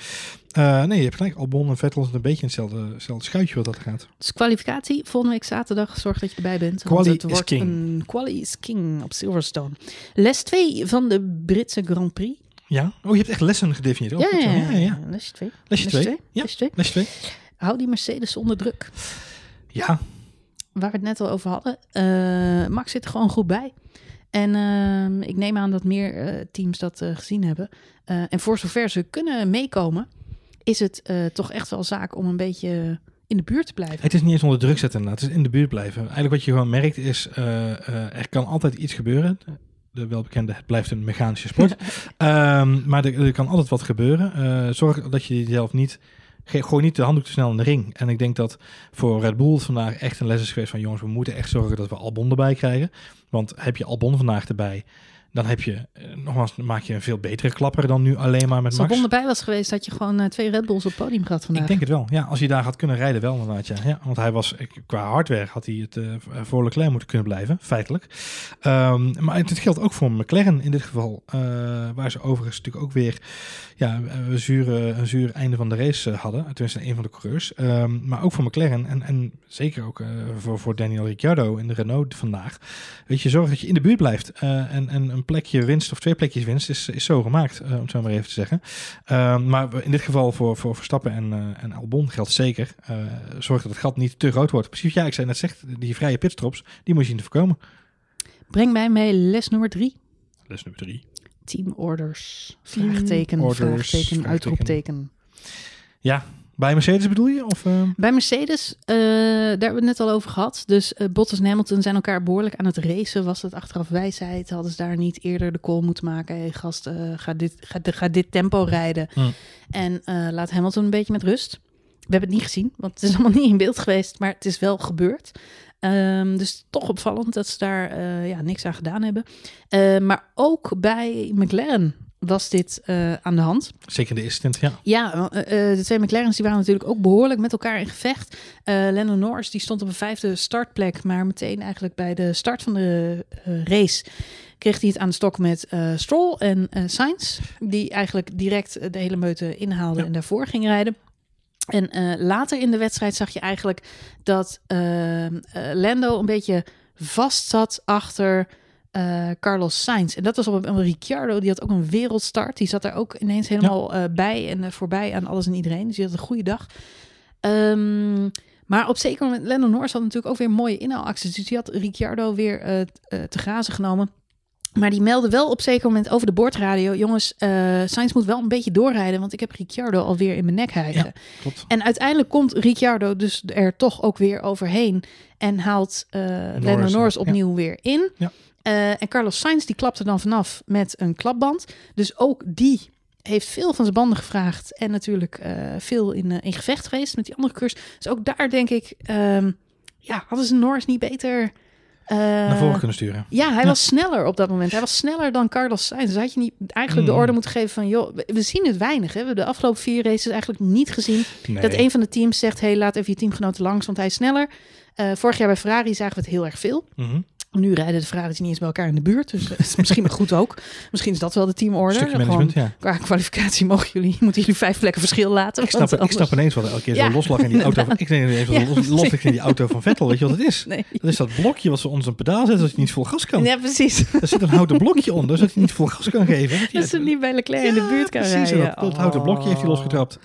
Eh, nee, je hebt gelijk. Albon en Vettel zijn een beetje in hetzelfde, hetzelfde schuitje wat dat gaat. Dus kwalificatie, volgende week zaterdag. Zorg dat je erbij bent. Quali het is wordt king. een quali is king op Silverstone. Les 2 van de Britse Grand Prix. Ja? Oh, je hebt echt lessen gedefinieerd. Oh, ja, ja, ja, ja. Les 2. Lesje 2. Ja, Les 2. lesje 2. Hou die Mercedes onder druk. Ja, waar we het net al over hadden. eh, Max zit er gewoon goed bij. En ehm, ik neem aan dat meer eh, teams dat eh, gezien hebben. En voor zover ze kunnen meekomen, is het toch echt wel zaak om een beetje in de buurt te blijven. Het is niet eens onder druk zetten inderdaad. Het is in de buurt blijven. Eigenlijk wat je gewoon merkt is, er kan altijd iets gebeuren. De welbekende, het blijft een mechanische sport. [laughs] Ehm, maar er, er kan altijd wat gebeuren. Zorg dat je jezelf niet, gooi niet de handdoek te snel in de ring. En ik denk dat voor Red Bull vandaag echt een les is geweest van jongens, we moeten echt zorgen dat we Albon erbij krijgen. Want heb je Albon vandaag erbij, dan heb je, eh, nogmaals, maak je een veel betere klapper dan nu alleen maar met Als Max. Albon erbij was geweest, had je gewoon eh, twee Red Bulls op het podium gehad vandaag. Ik denk het wel. Ja, als hij daar had kunnen rijden, wel inderdaad. Ja. Ja, want hij was qua hardware had hij het eh, voor Leclerc moeten kunnen blijven, feitelijk. Ehm, maar het, het geldt ook voor McLaren in dit geval, waar ze overigens natuurlijk ook weer ja, een zure, een zuur einde van de race hadden. Tenminste, een van de coureurs. Ehm, maar ook voor McLaren en, en zeker ook voor, voor Daniel Ricciardo in de Renault vandaag. Weet je, zorg dat je in de buurt blijft. En, en een plekje winst of twee plekjes winst is, is zo gemaakt, eh, om het zo maar even te zeggen. Ehm, maar in dit geval voor, voor Verstappen en, eh, en Albon geldt zeker. eh, zorg dat het gat niet te groot wordt. Precies, ja, ik zei net zeg, die vrije pitstops, die moet je zien te voorkomen. Breng mij mee les nummer drie. Les nummer drie. Team orders. Team Vraagteken, orders, vraagteken, vraagteken. uitroepteken. Ja, bij Mercedes bedoel je? Of, eh? Bij Mercedes, eh, daar hebben we het net al over gehad. Dus eh, Bottas en Hamilton zijn elkaar behoorlijk aan het racen. Was het achteraf wijsheid? Hadden ze daar niet eerder de call moeten maken? Hey, gast, eh, ga, dit, ga, ga dit tempo rijden. En laat Hamilton een beetje met rust. We hebben het niet gezien, want het is [laughs] allemaal niet in beeld geweest. Maar het is wel gebeurd. Ehm, dus toch opvallend dat ze daar ja, niks aan gedaan hebben. Maar ook bij McLaren was dit eh, aan de hand. Zeker de stint, ja. Ja, eh, eh, de twee McLaren's die waren natuurlijk ook behoorlijk met elkaar in gevecht. Eh Lennon Norris die stond op een vijfde startplek, maar meteen eigenlijk bij de start van de race kreeg hij het aan de stok met Stroll en Sainz, die eigenlijk direct de hele meute inhaalde Ja. en daarvoor ging rijden. En later in de wedstrijd zag je eigenlijk dat eh, eh, Lando een beetje vast zat achter eh, Carlos Sainz. En dat was op een, Ricciardo, die had ook een wereldstart. Die zat daar ook ineens helemaal eh, bij en eh, voorbij aan alles en iedereen. Dus die had een goede dag. Ehm, maar op zeker moment, Lennon Norris had natuurlijk ook weer mooie inhaalacties. Dus die had Ricciardo weer te grazen genomen. Maar die meldde wel op zeker moment over de boordradio... jongens, eh Sainz moet wel een beetje doorrijden... want ik heb Ricciardo alweer in mijn nek hijgen. Ja. En uiteindelijk komt Ricciardo dus er toch ook weer overheen... en haalt eh Lando Norris ja. opnieuw weer in. Ja. Eh, en Carlos Sainz die klapte dan vanaf met een klapband. Dus ook die heeft veel van zijn banden gevraagd... en natuurlijk eh, veel in, eh, in gevecht geweest met die andere coureurs. Dus ook daar denk ik... ehm, ja, hadden ze Norris niet beter... Naar voren kunnen sturen. ja, hij Ja. was sneller op dat moment. Hij was sneller dan Carlos Sainz. Dus had je niet eigenlijk de Mm. orde moeten geven van... joh, we- zien het weinig. Hè? We hebben de afgelopen vier races eigenlijk niet gezien... Nee. dat een van de teams zegt... hey, laat even je teamgenoten langs, want hij is sneller. Vorig jaar bij Ferrari zagen we het heel erg veel. Mhm. Nu rijden de Ferraris niet eens bij elkaar in de buurt. Dus dat is misschien maar goed ook. Misschien is dat wel de teamorder. Gewoon ja. qua kwalificatie mogen jullie, moeten jullie vijf plekken verschil laten. Ik snap, want ik anders- snap ineens wat elke keer Ja, zo los lag in die auto. Van, ik denk ineens [laughs] Ja, los, in die auto van Vettel. Weet je wat het is? Nee. Dat is dat blokje wat ze onder zijn pedaal zetten, dat je niet vol gas kan. Ja, precies. Er zit een houten blokje onder, zodat hij niet vol gas kan geven. Dat ze niet bij Leclerc in de buurt kan precies, en rijden. Dat, dat houten blokje heeft hij Oh. losgetrapt.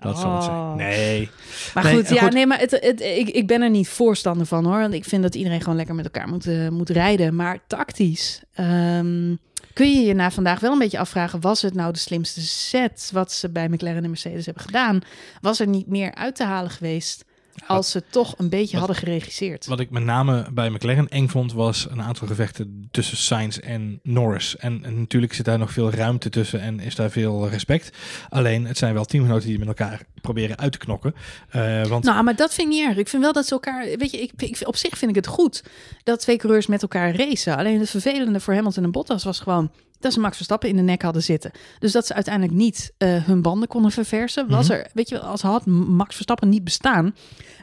Dat zal het zijn. Oh. Nee. Maar Nee, goed, ja, goed. nee, maar het, het, ik, ik ben er niet voorstander van hoor. Want ik vind dat iedereen gewoon lekker met elkaar moet, eh, moet rijden. Maar tactisch ehm, kun je je na vandaag wel een beetje afvragen: was het nou de slimste set wat ze bij McLaren en Mercedes hebben gedaan? Was er niet meer uit te halen geweest als ze toch een beetje wat- hadden geregisseerd? Wat ik met name bij McLaren eng vond, was een aantal gevechten tussen Sainz en Norris. En, en natuurlijk zit daar nog veel ruimte tussen en is daar veel respect. Alleen, het zijn wel teamgenoten die met elkaar proberen uit te knokken. Eh, want Nou, maar dat vind ik niet erg. Ik vind wel dat ze elkaar. Weet je, ik, ik, op zich vind ik het goed dat twee coureurs met elkaar racen. Alleen het vervelende voor Hamilton en Bottas was gewoon dat ze Max Verstappen in de nek hadden zitten. Dus dat ze uiteindelijk niet eh, hun banden konden verversen. Was Mhm. er, weet je, wel, als had Max Verstappen niet bestaan,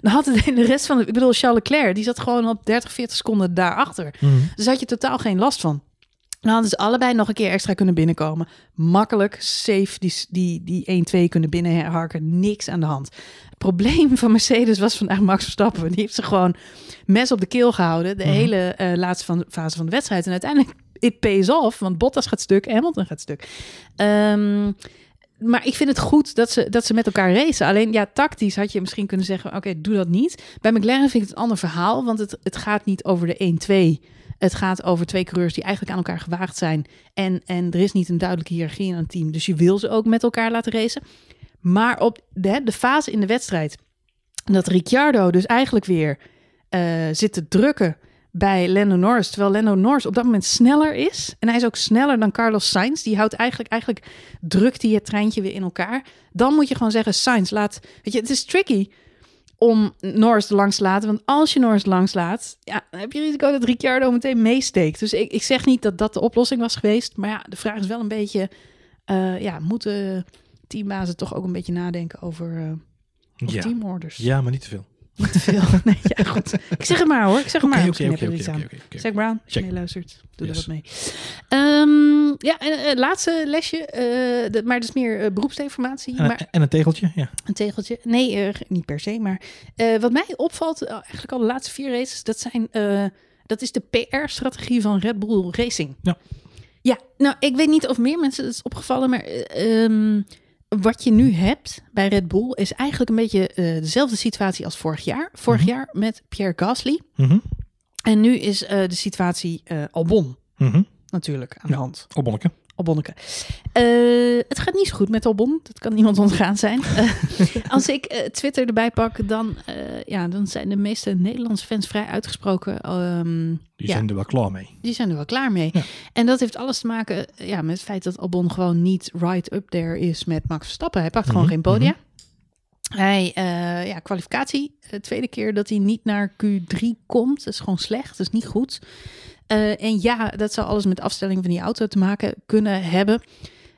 dan had het de rest van de. Ik bedoel, Charles Leclerc, die zat gewoon op 30, 40 seconden daarachter. Mhm. Dus had je totaal geen last van. Dan hadden ze allebei nog een keer extra kunnen binnenkomen. Makkelijk, safe, die, die, die 1-2 kunnen binnenharken. Niks aan de hand. Het probleem van Mercedes was vandaag Max Verstappen. Die heeft ze gewoon mes op de keel gehouden. De Mhm. hele eh, laatste van, fase van de wedstrijd. En uiteindelijk, it pays off. Want Bottas gaat stuk Hamilton gaat stuk. Ehm, maar ik vind het goed dat ze, dat ze met elkaar racen. Alleen ja, tactisch had je misschien kunnen zeggen: oké, doe dat niet. Bij McLaren vind ik het een ander verhaal. Want het, het gaat niet over de 1-2. Het gaat over twee coureurs die eigenlijk aan elkaar gewaagd zijn. En, en er is niet een duidelijke hiërarchie in een team. Dus je wil ze ook met elkaar laten racen. Maar op de, de fase in de wedstrijd. Dat Ricciardo dus eigenlijk weer eh, zit te drukken bij Lando Norris. Terwijl Lando Norris op dat moment sneller is. En hij is ook sneller dan Carlos Sainz. Die houdt eigenlijk, eigenlijk drukt hij het treintje weer in elkaar. Dan moet je gewoon zeggen, Sainz, laat... Weet je, het is tricky om Norris langs te laten. Want als je Norris langs laat, ja, dan heb je risico dat Ricciardo meteen meesteekt. Dus ik, ik zeg niet dat dat de oplossing was geweest. Maar ja, de vraag is wel een beetje... eh, ja, moeten teambazen toch ook een beetje nadenken over, eh, over Ja. teamorders? ja, maar niet te veel. Niet te veel. [laughs] Nee, ja, goed. Ik zeg het maar hoor. Ik zeg het maar. oké, oké, oké. Zack Brown, als je meeluistert, doe Yes. er wat mee. Ehm, ja, en het laatste lesje, eh, de- maar dat is meer eh, beroepsdeformatie. En, maar en een tegeltje, ja. een tegeltje. Nee, eh, niet per se. Maar eh, wat mij opvalt, eh, eigenlijk al de laatste vier races, dat zijn, eh, dat is de PR-strategie van Red Bull Racing. Ja. Ja, nou, ik weet niet of meer mensen het is opgevallen, maar eh, ehm, wat je nu hebt bij Red Bull is eigenlijk een beetje eh, dezelfde situatie als vorig jaar. Vorig Mhm. jaar met Pierre Gasly. Mhm. En nu is eh, de situatie eh, Albon Mhm. natuurlijk aan de hand. Albonneke. Albonneke. Eh, het gaat niet zo goed met Albon. Dat kan niemand ontgaan zijn. [laughs] Eh, als ik eh, Twitter erbij pak, dan, ja, dan zijn de meeste Nederlandse fans vrij uitgesproken. ehm, Die ja, zijn er wel klaar mee. die zijn er wel klaar mee. Ja. En dat heeft alles te maken ja, met het feit dat Albon gewoon niet right up there is met Max Verstappen. Hij pakt gewoon Mhm, geen podia. Hij, eh, ja, kwalificatie. De tweede keer dat hij niet naar Q3 komt. Dat is gewoon slecht. Dat is niet goed. Eh, en ja, dat zou alles met afstelling van die auto te maken kunnen hebben.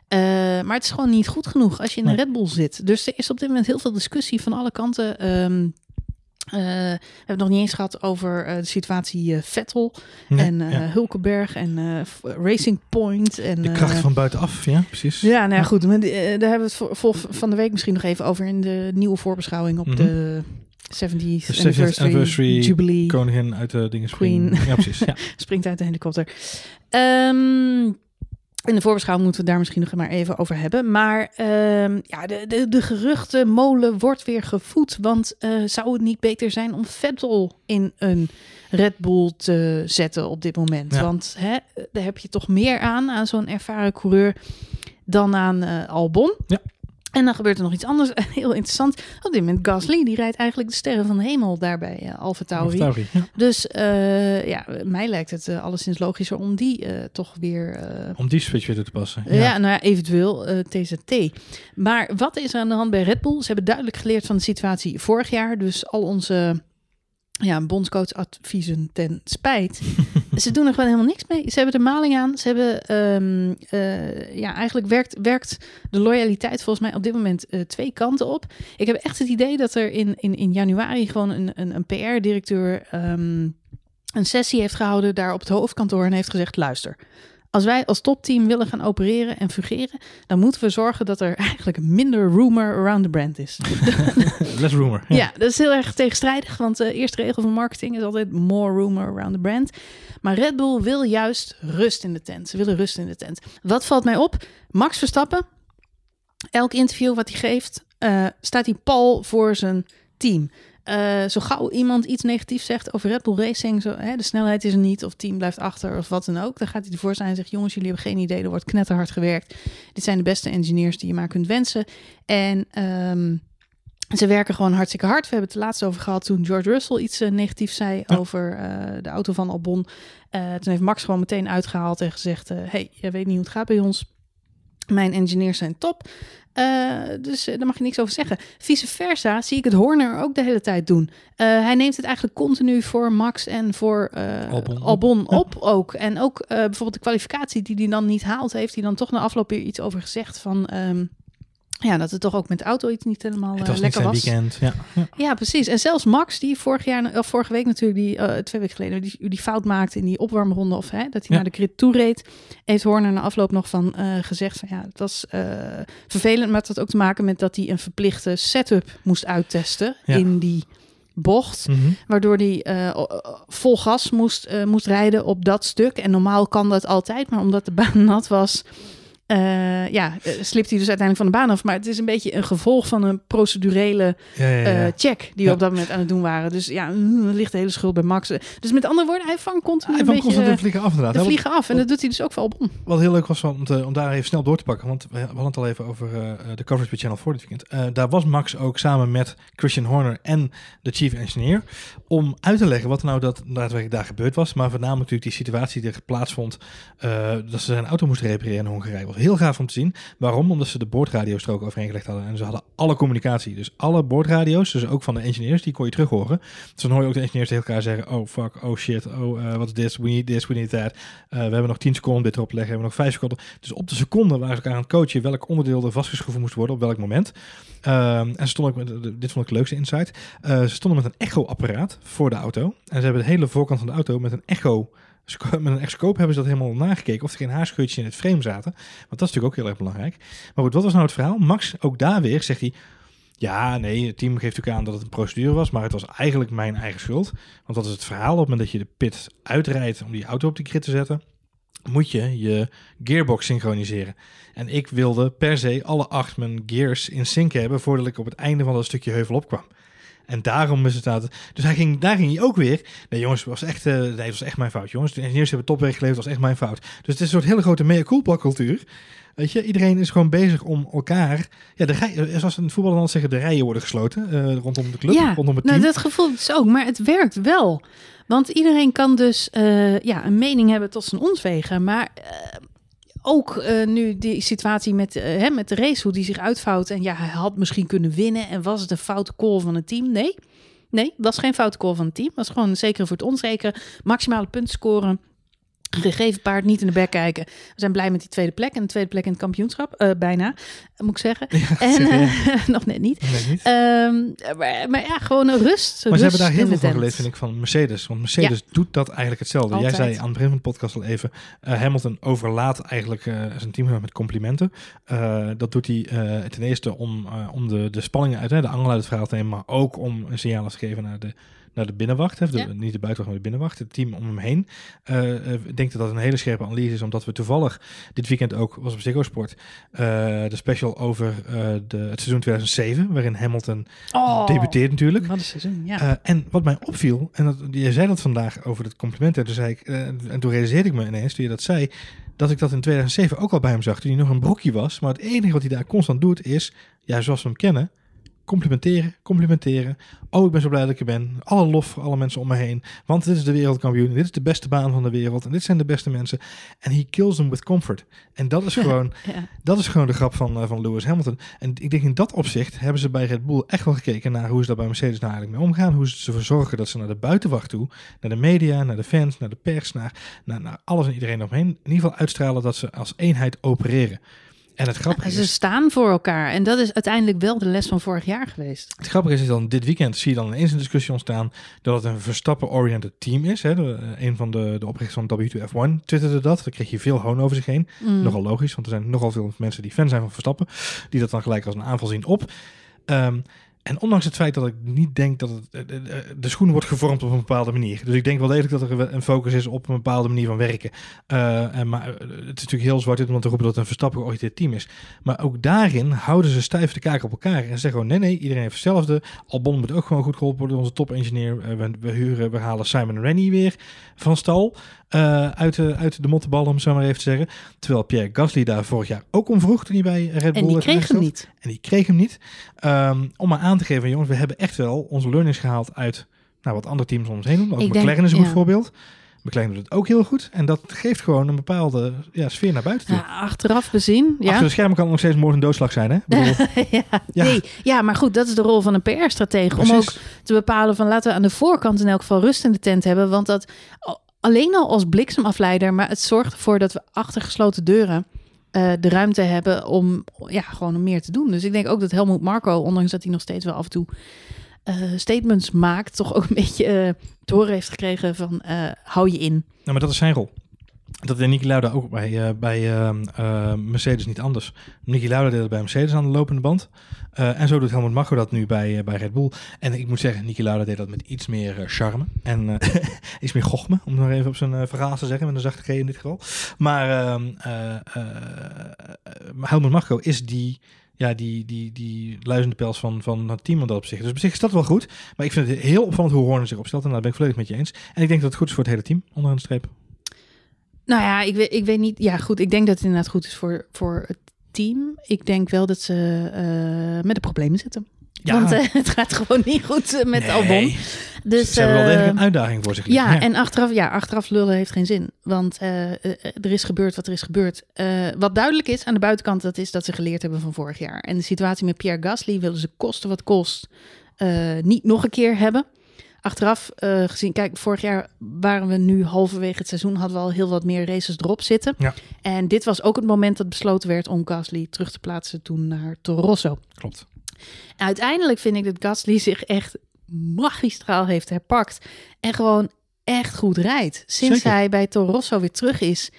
Eh, maar het is gewoon niet goed genoeg als je in een Nee. Red Bull zit. Dus er is op dit moment heel veel discussie van alle kanten. Ehm, eh, we hebben het nog niet eens gehad over de situatie Vettel Nee, en ja. Hulkenberg en Racing Point. En, De kracht van buitenaf, ja, precies. ja, nou ja, goed. Maar, daar hebben we het van de week misschien nog even over in de nieuwe voorbeschouwing op Mhm. de 70th De 70th anniversary, anniversary Jubilee. Koningin uit de dingen Queen. Ja, precies. [laughs] Ja. Springt uit de helikopter. Ehm, in de voorbeschouwing moeten we het daar misschien nog maar even over hebben. Maar ehm, ja, de, de, de geruchtenmolen wordt weer gevoed. Want eh, zou het niet beter zijn om Vettel in een Red Bull te zetten op dit moment? Ja. Want hè, daar heb je toch meer aan, aan zo'n ervaren coureur, dan aan eh, Albon. Ja. En dan gebeurt er nog iets anders, [laughs] heel interessant. Op dit moment Gasly, die rijdt eigenlijk de sterren van de hemel daarbij, uh, Alfa Tauri. Tauri, ja. Dus eh, ja, mij lijkt het uh, alleszins logischer om die toch weer... Om die switch weer toe te passen. Ja, ja nou ja, eventueel TZT. Maar wat is er aan de hand bij Red Bull? Ze hebben duidelijk geleerd van de situatie vorig jaar. Dus al onze ja, bondscoachadviezen ten spijt. [laughs] ze doen er gewoon helemaal niks mee. Ze hebben de maling aan. Ze hebben, um, uh, ja, eigenlijk werkt, werkt de loyaliteit volgens mij op dit moment uh, twee kanten op. Ik heb echt het idee dat er in, in, in januari gewoon een, een, een PR-directeur um, een sessie heeft gehouden daar op het hoofdkantoor en heeft gezegd: luister. Als wij als topteam willen gaan opereren en fungeren, dan moeten we zorgen dat er eigenlijk minder rumor around the brand is. [laughs] Less rumor. Ja. dat is heel erg tegenstrijdig, want de eerste regel van marketing is altijd more rumor around the brand. Maar Red Bull wil juist rust in de tent. Ze willen rust in de tent. Wat valt mij op? Max Verstappen, elk interview wat hij geeft, eh, staat hij pal voor zijn team. Uh, zo gauw iemand iets negatiefs zegt over Red Bull Racing, zo, hè, de snelheid is er niet, of het team blijft achter, of wat dan ook, dan gaat hij ervoor zijn en zegt: Jongens, jullie hebben geen idee, er wordt knetterhard gewerkt. Dit zijn de beste engineers die je maar kunt wensen. En um, ze werken gewoon hartstikke hard. We hebben het er laatst over gehad toen George Russell iets uh, negatiefs zei over uh, de auto van Albon. toen heeft Max gewoon meteen uitgehaald en gezegd: Hey, je weet niet hoe het gaat bij ons. Mijn engineers zijn top. Uh, dus uh, daar mag je niks over zeggen. Vice versa zie ik het Horner ook de hele tijd doen. Uh, hij neemt het eigenlijk continu voor Max en voor Albon, Albon op, ook. En ook bijvoorbeeld de kwalificatie die hij dan niet haalt, heeft hij dan toch na afloop weer iets over gezegd van... Um, ja, dat het toch ook met de auto iets niet helemaal het was uh, lekker was. weekend, ja. ja. ja. precies. En zelfs Max, die vorig jaar, of vorige week natuurlijk, die uh, twee weken geleden, die, die fout maakte in die opwarmronde, of hè, dat hij ja. naar de grid toe reed, heeft Horner na afloop nog van uh, gezegd van ja, het was vervelend, maar het had ook te maken met dat hij een verplichte setup moest uittesten ja. in die bocht, mm -hmm. waardoor hij vol gas moest, moest rijden op dat stuk. En normaal kan dat altijd, maar omdat de baan nat was, uh, ja, slipt hij dus uiteindelijk van de baan af. Maar het is een beetje een gevolg van een procedurele ja, ja, ja. Uh, check die we op dat moment aan het doen waren. Dus ja, er ligt de hele schuld bij Max. Dus met andere woorden, hij vangt continu hij een beetje constant de vliegen af inderdaad. De vliegen af. En dat doet hij dus ook wel op. Wat heel leuk was om, te, om daar even snel door te pakken. Want we hadden het al even over uh, de coverage bij Channel 4 dit weekend. daar was Max ook samen met Christian Horner en de chief engineer. Om uit te leggen wat nou dat daadwerkelijk daar gebeurd was. Maar voornamelijk natuurlijk die situatie die er plaatsvond. dat ze zijn auto moesten repareren in Hongarije. Was heel gaaf om te zien. Waarom? Omdat ze de boordradiostrook overeengelegd hadden. En ze hadden alle communicatie. Dus alle boordradio's, dus ook van de engineers, die kon je terug horen. Dus dan hoor je ook de engineers tegen elkaar zeggen... Oh, fuck, oh shit, oh, uh, wat is dit? We need this, we need that. Uh, we hebben nog 10 seconden dit erop leggen. We hebben nog 5 seconden. Dus op de seconde waren ze elkaar aan het coachen... welk onderdeel er vastgeschroeven moest worden op welk moment. Uh, en ze stonden ook met, dit vond ik de leukste insight. Ze stonden met een echo-apparaat voor de auto. En ze hebben de hele voorkant van de auto met een echo met een excoop hebben ze dat helemaal nagekeken of er geen haarscheurtjes in het frame zaten. Want dat is natuurlijk ook heel erg belangrijk. Maar goed, wat was nou het verhaal? Max, ook daar weer, zegt hij... Ja, nee, het team geeft ook aan dat het een procedure was, maar het was eigenlijk mijn eigen schuld. Want dat is het verhaal. Op het moment dat je de pit uitrijdt om die auto op de grid te zetten, moet je je gearbox synchroniseren. En ik wilde per se alle acht mijn gears in sync hebben voordat ik op het einde van dat stukje heuvel opkwam. En daarom is het dat. Dus hij ging, daar ging hij ook weer. Nee, jongens, het was echt, uh, nee, het was echt mijn fout. Jongens, de engineers hebben topwerk geleverd, was echt mijn fout. Dus het is een soort hele grote mea culpa cultuur. Weet je, iedereen is gewoon bezig om elkaar. Ja, de rij, zoals een voetballer dan zeggen, de rijen worden gesloten uh, rondom de club, ja, rondom het nou, team. dat gevoel is ook, maar het werkt wel. Want iedereen kan dus uh, ja, een mening hebben tot zijn ontwegen. Maar ook uh, nu die situatie met, uh, hè, met de race, hoe die zich uitvouwt. En ja, hij had misschien kunnen winnen. En was het een foute call van het team? Nee. Nee, was geen foute call van het team. Was gewoon zeker voor het onzekere. Maximale punten scoren gegeven paard niet in de bek kijken. We zijn blij met die tweede plek en de tweede plek in het kampioenschap. Uh, bijna, moet ik zeggen. [laughs] Ja, en uh, [laughs] nog net niet. Net niet. Um, maar, maar, ja, gewoon een rust. Maar rust ze hebben daar heel veel van geleerd, vind ik, van Mercedes. Want Mercedes ja. doet dat eigenlijk hetzelfde. Altijd. Jij zei aan het begin van de podcast al even... Uh, Hamilton overlaat eigenlijk zijn team met complimenten. dat doet hij ten eerste om, om de, de spanningen uit, de angel uit het verhaal te nemen... maar ook om een signaal te geven naar de naar de binnenwacht, de, Ja. niet de buitenwacht, maar de binnenwacht, het team om hem heen. Eh, eh, ik denk dat dat een hele scherpe analyse is, omdat we toevallig dit weekend ook, was op Ziggo Sport, eh, de special over eh, de, het seizoen 2007, waarin Hamilton Oh, debuteert natuurlijk. Wat een seizoen, ja. Eh, en wat mij opviel, en dat, je zei dat vandaag over het compliment, en toen, zei ik, en toen realiseerde ik me ineens, toen je dat zei, dat ik dat in 2007 ook al bij hem zag, toen hij nog een broekje was. Maar het enige wat hij daar constant doet is, ja, zoals we hem kennen, complimenteren, complimenteren. Oh, ik ben zo blij dat ik er ben. Alle lof voor alle mensen om me heen. Want dit is de wereldkampioen. Dit is de beste baan van de wereld. En dit zijn de beste mensen. En he kills them with comfort. En dat is [laughs] gewoon, ja. dat is gewoon de grap van, uh, van Lewis Hamilton. En ik denk in dat opzicht hebben ze bij Red Bull echt wel gekeken naar hoe ze daar bij Mercedes nou eigenlijk mee omgaan. Hoe ze ervoor zorgen dat ze naar de buitenwacht toe, naar de media, naar de fans, naar de pers, naar, naar, naar alles en iedereen omheen, in ieder geval uitstralen dat ze als eenheid opereren. En het grappige Ze is, staan voor elkaar. En dat is uiteindelijk wel de les van vorig jaar geweest. het grappige is, is dan dit weekend zie je dan ineens een discussie ontstaan dat het een Verstappen-oriented team is. Hè. De, eh, een van de, de oprichters van W2F1 twitterde dat. Dan kreeg je veel hoon over zich heen. Mm. Nogal logisch, want er zijn nogal veel mensen die fan zijn van Verstappen. Die dat dan gelijk als een aanval zien op. Ehm, en ondanks het feit dat ik niet denk dat het, eh, eh, eh, de schoen wordt gevormd op een bepaalde manier. Dus ik denk wel degelijk dat er een focus is op een bepaalde manier van werken. En, maar het is natuurlijk heel zwart om te roepen dat het een Verstappen georiënteerd team is. Maar ook daarin houden ze stijf de kaak op elkaar. En zeggen gewoon, nee, nee, iedereen heeft hetzelfde. Albon moet ook gewoon goed geholpen worden. Onze top-engineer, eh, we, we, huren, we halen Simon Rennie weer van stal. Eh, uit, de, uit de mottenbal, om het zo maar even te zeggen. Terwijl Pierre Gasly daar vorig jaar ook om vroeg toen hij bij Red Bull En die kreeg hem niet. En die kreeg hem niet. Ehm, om maar aan te geven, jongens, we hebben echt wel onze learnings gehaald uit nou, wat andere teams om ons heen doen. Ook Ik denk- McLaren is een goed ja. voorbeeld. McLaren doet het ook heel goed. En dat geeft gewoon een bepaalde ja, sfeer naar buiten toe. Ja, achteraf bezien. Ja. Achter de schermen kan het nog steeds moord en doodslag zijn, hè? [laughs] Ja, Ja. Nee, ja, maar goed, dat is de rol van een PR-stratege. Om ook te bepalen van laten we aan de voorkant in elk geval rust in de tent hebben. Want dat alleen al als bliksemafleider, maar het zorgt ervoor dat we achter gesloten deuren eh, de ruimte hebben om ja, gewoon meer te doen. Dus ik denk ook dat Helmoet Marco, ondanks dat hij nog steeds wel af en toe eh, statements maakt, toch ook een [laughs] beetje eh te horen heeft gekregen van hou je in. Nou, maar dat is zijn rol. Dat deed Niki Lauda ook bij, eh, ehm, eh, Mercedes niet anders. Niki Lauda deed het bij Mercedes aan de lopende band. Eh, en zo doet Helmut Marko dat nu bij, bij Red Bull. En ik moet zeggen, Niki Lauda deed dat met iets meer charme. En [laughs] iets meer gochme, om het maar even op zijn verhaal te zeggen. Met een zachte G in dit geval. Maar ehm, eh, eh, Helmut Marko is die... Ja, die, die, die luizende pels van, van het team op zich. Dus op zich is dat wel goed. Maar ik vind het heel opvallend hoe Horner zich opstelt. En daar ben ik volledig met je eens. En ik denk dat het goed is voor het hele team, onderaan de streep. Nou ja, ik weet, ik weet niet. Ja, goed. Ik denk dat het inderdaad goed is voor, voor het team. Ik denk wel dat ze eh, met de problemen zitten. Ja. Want eh, [laughs] het gaat gewoon niet goed eh, met Nee. Albon. Dus, Ze hebben wel degelijk een uitdaging voor zich ja, liggen. en achteraf, ja, achteraf lullen heeft geen zin. Want er is gebeurd wat er is gebeurd. Wat duidelijk is aan de buitenkant, dat is dat ze geleerd hebben van vorig jaar. En de situatie met Pierre Gasly willen ze kosten wat kost niet nog een keer hebben. Achteraf eh, gezien, kijk, vorig jaar waren we nu halverwege het seizoen, hadden we al heel wat meer races erop zitten. Ja. En dit was ook het moment dat besloten werd om Gasly terug te plaatsen toen naar Toro Rosso. Klopt. En uiteindelijk vind ik dat Gasly zich echt magistraal heeft herpakt. En gewoon echt goed rijdt. Sinds Zeker. hij bij Toro Rosso weer terug is.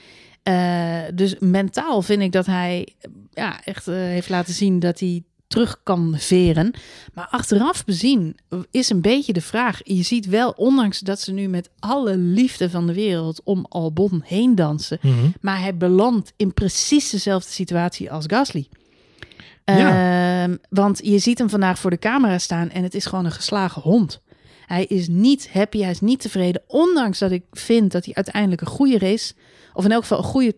Eh, dus mentaal vind ik dat hij ja, echt eh, heeft laten zien dat hij terug kan veren. Maar achteraf bezien is een beetje de vraag. Je ziet wel, ondanks dat ze nu met alle liefde van de wereld om Albon heen dansen. Mhm. Maar hij belandt in precies dezelfde situatie als Gasly. Ja. Ehm, want je ziet hem vandaag voor de camera staan en het is gewoon een geslagen hond. Hij is niet happy, hij is niet tevreden. Ondanks dat ik vind dat hij uiteindelijk een goede race, of in elk geval een goede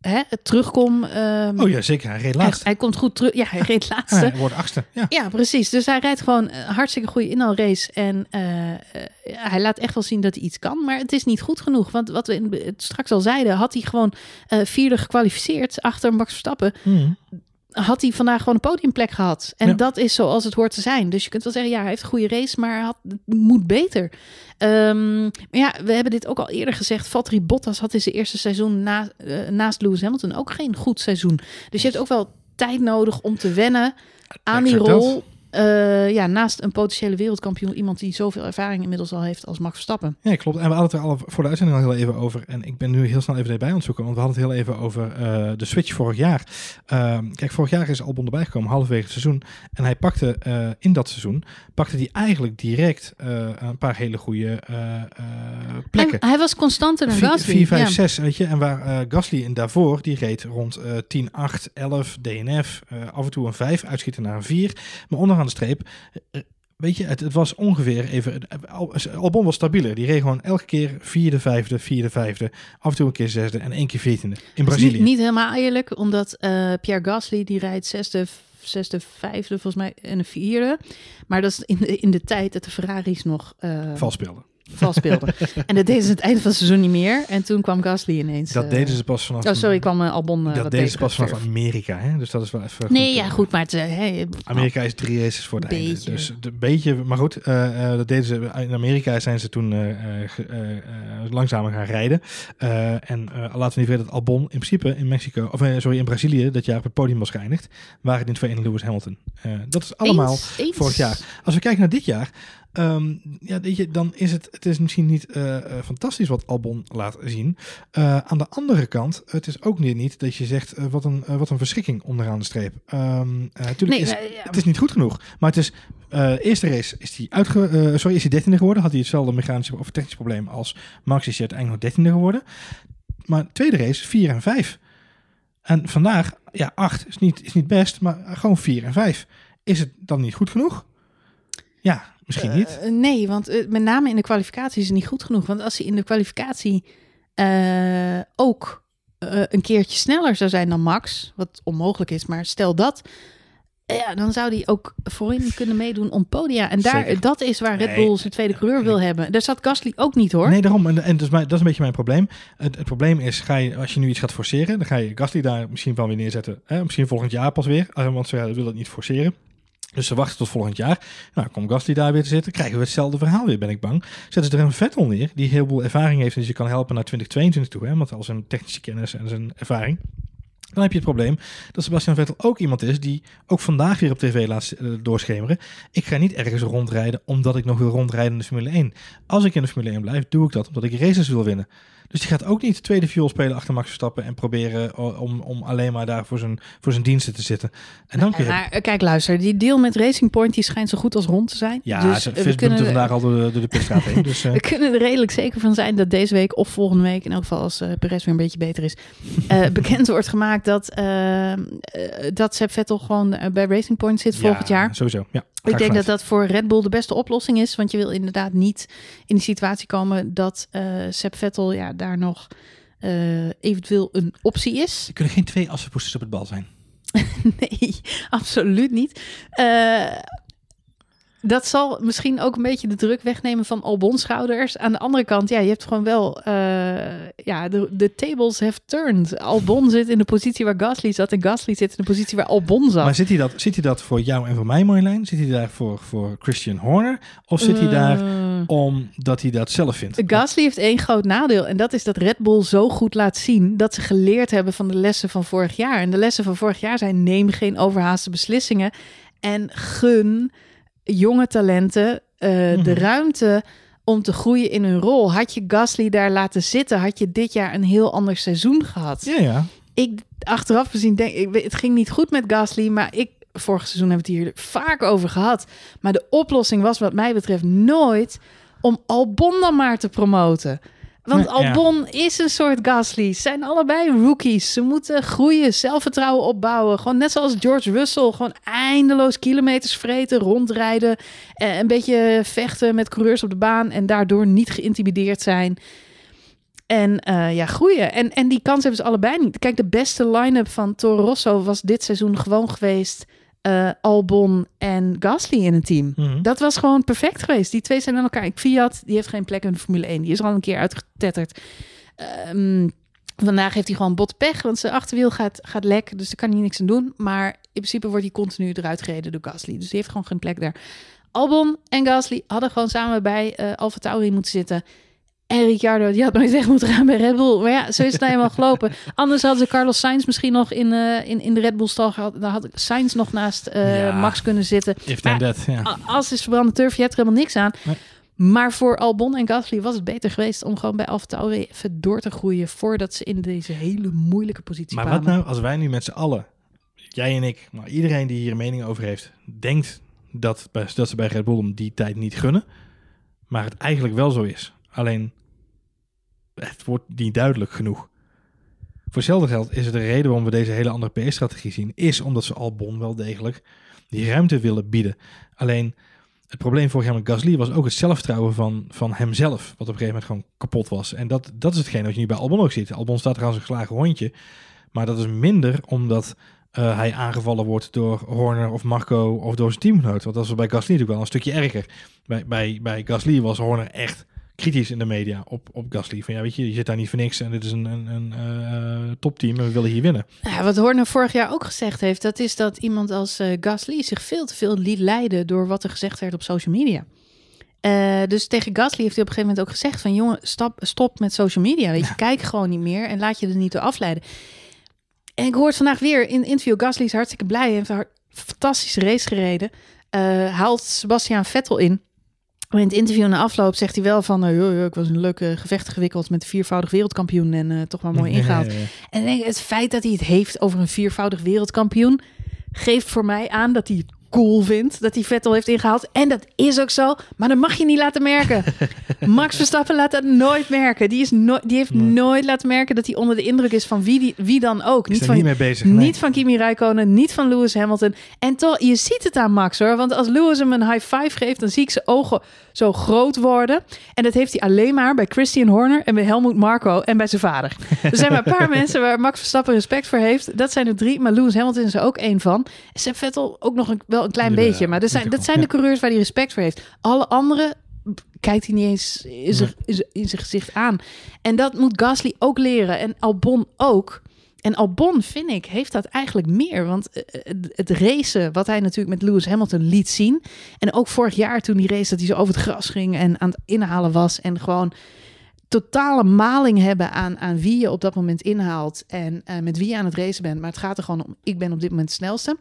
hè, terugkom. ehm, Oh ja, zeker. Hij reed laatst. hij komt goed terug. Ja, hij reed [laughs] Ja, laatste. hij wordt achtste. Ja. Ja, precies. Dus hij rijdt gewoon een hartstikke goede inhaalrace. En eh, eh, hij laat echt wel zien dat hij iets kan. Maar het is niet goed genoeg. Want wat we in, straks al zeiden, had hij gewoon eh, vierde gekwalificeerd achter Max Verstappen. Mhm. Had hij vandaag gewoon een podiumplek gehad. En Ja. dat is zoals het hoort te zijn. Dus je kunt wel zeggen, ja, hij heeft een goede race, maar hij had, moet beter. Ehm, maar ja, we hebben dit ook al eerder gezegd. Valtteri Bottas had in zijn eerste seizoen na, eh, naast Lewis Hamilton ook geen goed seizoen. Dus je hebt ook wel tijd nodig om te wennen aan die rol. Eh, ja, naast een potentiële wereldkampioen, iemand die zoveel ervaring inmiddels al heeft als Max Verstappen. Ja, klopt. En we hadden het er al voor de uitzending al heel even over. En ik ben nu heel snel even erbij aan het zoeken. Want we hadden het heel even over eh, de switch vorig jaar. Ehm, kijk, vorig jaar is Albon erbij gekomen, halverwege het seizoen. En hij pakte eh, in dat seizoen, pakte hij eigenlijk direct een paar hele goede plekken. Hij, hij was constanter dan Gasly. 4, 5, ja. 6, weet je. En waar Gasly in daarvoor, die reed rond eh 10, 8, 11, DNF, af en toe een 5, uitschieten naar een 4. Maar de streep, eh, weet je, het, het was ongeveer even... Al- Albon was stabieler. Die reed gewoon elke keer vierde, vijfde, vierde, vijfde, af en toe een keer zesde en één keer veertiende. In Brazilië. niet, niet helemaal eerlijk, omdat eh, Pierre Gasly die rijdt zesde, zesde, vijfde volgens mij en een vierde. Maar dat is in de, in de tijd dat de Ferraris nog eh, Vals. Vals speelden. [laughs] en dat deden ze het einde van het seizoen niet meer. En toen kwam Gasly ineens. Dat eh, deden ze pas vanaf... Oh, sorry, kwam uh, Albon. Uh, dat deden ze pas vanaf Amerika, hè? Dus dat is wel even... Nee, goed, ja, goed, maar het... Hey, Amerika is drie races voor het einde. Dus een beetje... Maar goed, dat deden ze... In Amerika zijn ze toen langzamer gaan rijden. en laten we niet vergeten dat Albon in principe in Mexico... Of sorry, in Brazilië dat jaar op het podium was geëindigd. Waar het in twee in Lewis Hamilton. dat is allemaal eens. vorig jaar. Als we kijken naar dit jaar... Um, ja, weet je, dan is het, het is misschien niet uh, uh, fantastisch wat Albon laat zien. Uh, aan de andere kant, het is ook niet, niet dat je zegt wat, een, wat een verschrikking onderaan de streep. Um, natuurlijk nee, is ja. het is niet goed genoeg, maar het is eerste race is hij uitge, sorry, is hij dertiende geworden. Had hij hetzelfde mechanische of technisch probleem als Max is hij uiteindelijk nog dertiende geworden. Maar tweede race 4 en 5. En vandaag, ja, 8 is niet, is niet best, maar gewoon 4 en 5. Is het dan niet goed genoeg? Ja, Misschien niet? Uh, nee, want uh, met name in de kwalificatie is het niet goed genoeg. Want als hij in de kwalificatie uh, ook een keertje sneller zou zijn dan Max, wat onmogelijk is, maar stel dat, ja, dan zou hij ook voorin kunnen meedoen om podia. En daar, Zeker. dat is waar Red Nee. Bull zijn tweede coureur wil hebben. Daar zat Gasly ook niet hoor. Nee, daarom. En, en dat, is mijn, dat is een beetje mijn probleem. Het, het probleem is, ga je, als je nu iets gaat forceren, dan ga je Gasly daar misschien wel weer neerzetten. Hè? Misschien volgend jaar pas weer, eh, want ze willen het niet forceren. Dus ze wachten tot volgend jaar. Nou, komt Gasly daar weer te zitten. Krijgen we hetzelfde verhaal weer, ben ik bang. Zetten ze er een Vettel neer, die heel veel ervaring heeft en dus je kan helpen naar 2022 toe. Hè, want al zijn technische kennis en zijn ervaring. Dan heb je het probleem dat Sebastian Vettel ook iemand is die ook vandaag weer op tv laat uh, doorschemeren. Ik ga niet ergens rondrijden omdat ik nog wil rondrijden in de Formule 1. Als ik in de Formule 1 blijf, doe ik dat omdat ik races wil winnen. Dus die gaat ook niet tweede viool spelen achter Max Verstappen en proberen om, om alleen maar daar voor zijn, voor zijn diensten te zitten. En dan kun je... Maar eh, kijk, luister, die deal met Racing Point die schijnt zo goed als rond te zijn. Ja, dus, ze eh, we kunnen vandaag al door de, door de pitstraat heen. [laughs] Dus, uh, we kunnen er redelijk zeker van zijn dat deze week of volgende week, in elk geval als uh, Perez weer een beetje beter is, uh, [laughs] bekend wordt gemaakt dat, uh, dat Seb Vettel gewoon bij Racing Point zit volgend ja, jaar. Sowieso, ja. Ik denk dat dat voor Red Bull de beste oplossing is. Want je wil inderdaad niet in de situatie komen dat uh, Seb Vettel ja, daar nog uh, eventueel een optie is. Er kunnen geen twee assenpoesters op het bal zijn. [laughs] nee, absoluut niet. Uh, dat zal misschien ook een beetje de druk wegnemen van Albon's schouders. Aan de andere kant, ja, je hebt gewoon wel... Uh, ja, de, de tables have turned. Albon zit in de positie waar Gasly zat... en Gasly zit in de positie waar Albon zat. Maar zit hij dat, zit hij dat voor jou en voor mij, Marjolein? Zit hij daar voor, voor Christian Horner? Of zit hij daar Uh, omdat hij dat zelf vindt? Gasly heeft één groot nadeel. En dat is dat Red Bull zo goed laat zien... dat ze geleerd hebben van de lessen van vorig jaar. En de lessen van vorig jaar zijn... neem geen overhaaste beslissingen... en gun jonge talenten uh, de ruimte om te groeien in hun rol. Had je Gasly daar laten zitten, had je dit jaar een heel ander seizoen gehad. Ja, ja. Ik achteraf gezien denk ik, het ging niet goed met Gasly, maar ik vorig seizoen hebben we het hier vaak over gehad. Maar de oplossing was wat mij betreft nooit om Albon dan maar te promoten. Want ja. Albon is een soort Gasly. Ze zijn allebei rookies. Ze moeten groeien, zelfvertrouwen opbouwen. Gewoon net zoals George Russell. Gewoon eindeloos kilometers vreten, rondrijden. Eh, een beetje vechten met coureurs op de baan. En daardoor niet geïntimideerd zijn. En uh, ja, groeien. En, en die kans hebben ze allebei niet. Kijk, de beste line-up van Toro Rosso was dit seizoen gewoon geweest... Uh, Albon en Gasly in een team. Mm-hmm. Dat was gewoon perfect geweest. Die twee zijn aan elkaar. Ik Fiat, die heeft geen plek in de Formule 1. Die is er al een keer uitgetetterd. Um, vandaag heeft hij gewoon bot pech, want zijn achterwiel gaat, gaat lek. Dus daar kan hij niks aan doen. Maar in principe wordt hij continu eruit gereden door Gasly. Dus die heeft gewoon geen plek daar. Albon en Gasly hadden gewoon samen bij uh, Alfa Tauri moeten zitten. En Ricciardo, die had nooit weg moeten gaan bij Red Bull. Maar ja, zo is het nou eenmaal gelopen. [laughs] Anders hadden ze Carlos Sainz misschien nog in, uh, in, in de Red Bull stal gehad. Dan had Sainz nog naast uh, ja. Max kunnen zitten. If maar that, ja. als is verbrande turf, je hebt er helemaal niks aan. Nee. Maar voor Albon en Gasly was het beter geweest om gewoon bij Alfa Tauri even door te groeien voordat ze in deze hele moeilijke positie maar kwamen. Maar wat nou als wij nu met z'n allen, jij en ik, maar iedereen die hier een mening over heeft, denkt dat, dat ze bij Red Bull om die tijd niet gunnen, maar het eigenlijk wel zo is. Alleen het wordt niet duidelijk genoeg. Voor hetzelfde geld is het de reden waarom we deze hele andere PS-strategie zien, is omdat ze Albon wel degelijk die ruimte willen bieden. Alleen het probleem jaar met Gasly was ook het zelfvertrouwen van, van hemzelf, wat op een gegeven moment gewoon kapot was. En dat, dat is hetgeen wat je nu bij Albon ook ziet. Albon staat er aan zijn geslagen hondje, maar dat is minder omdat uh, hij aangevallen wordt door Horner of Marco of door zijn teamgenoot. Want dat was bij Gasly natuurlijk wel een stukje erger. Bij, bij, bij Gasly was Horner echt kritisch in de media op, op Gasly. Van ja, weet je, je zit daar niet voor niks en dit is een, een, een eh, topteam en we willen hier winnen. Ja, wat Horner vorig jaar ook gezegd heeft, dat is dat iemand als eh, Gasly zich veel te veel liet leiden door wat er gezegd werd op social media. Eh, dus tegen Gasly heeft hij op een gegeven moment ook gezegd van jongen, stop, stop met social media. Weet je, Ja. kijk gewoon niet meer en laat je er niet door afleiden. En ik hoor vandaag weer in interview. Gasly is hartstikke blij. Hij heeft een fantastische race gereden. Haalt Sebastian Vettel in. Maar in het interview na afloop zegt hij wel van... joh, ik was in een leuke gevecht gewikkeld met viervoudig wereldkampioen... en eh, toch wel mooi ingehaald. [laughs] Ja, ja, ja. En denk, het feit dat hij het heeft over een viervoudig wereldkampioen... geeft voor mij aan dat hij cool vindt dat hij Vettel heeft ingehaald. En dat is ook zo, maar dat mag je niet laten merken. [laughs] Max Verstappen laat dat nooit merken. Die, is no die heeft Nee. nooit laten merken dat hij onder de indruk is van wie, die, wie dan ook. Is Niet van, niet mee bezig. nee. niet van Kimi Räikkönen, niet van Lewis Hamilton. En toch, je ziet het aan Max hoor. Want als Lewis hem een high five geeft, dan zie ik zijn ogen zo groot worden. En dat heeft hij alleen maar bij Christian Horner en bij Helmut Marko en bij zijn vader. Er zijn maar een paar [laughs] mensen waar Max Verstappen respect voor heeft. Dat zijn er drie, maar Lewis Hamilton is er ook één van. En Vettel ook nog een, wel een klein beetje. Maar dat zijn, dat zijn de coureurs waar hij respect voor heeft. Alle anderen kijkt hij niet eens in zijn, in zijn- in zijn gezicht aan. En dat moet Gasly ook leren. En Albon ook. En Albon, vind ik, heeft dat eigenlijk meer. Want eh, het- het racen, wat hij natuurlijk met Lewis Hamilton liet zien. En ook vorig jaar toen die race, dat hij zo over het gras ging en aan het inhalen was. En gewoon totale maling hebben aan, aan wie je op dat moment inhaalt. En eh, met wie je aan het racen bent. Maar het gaat er gewoon om, ik ben op dit moment de snelste.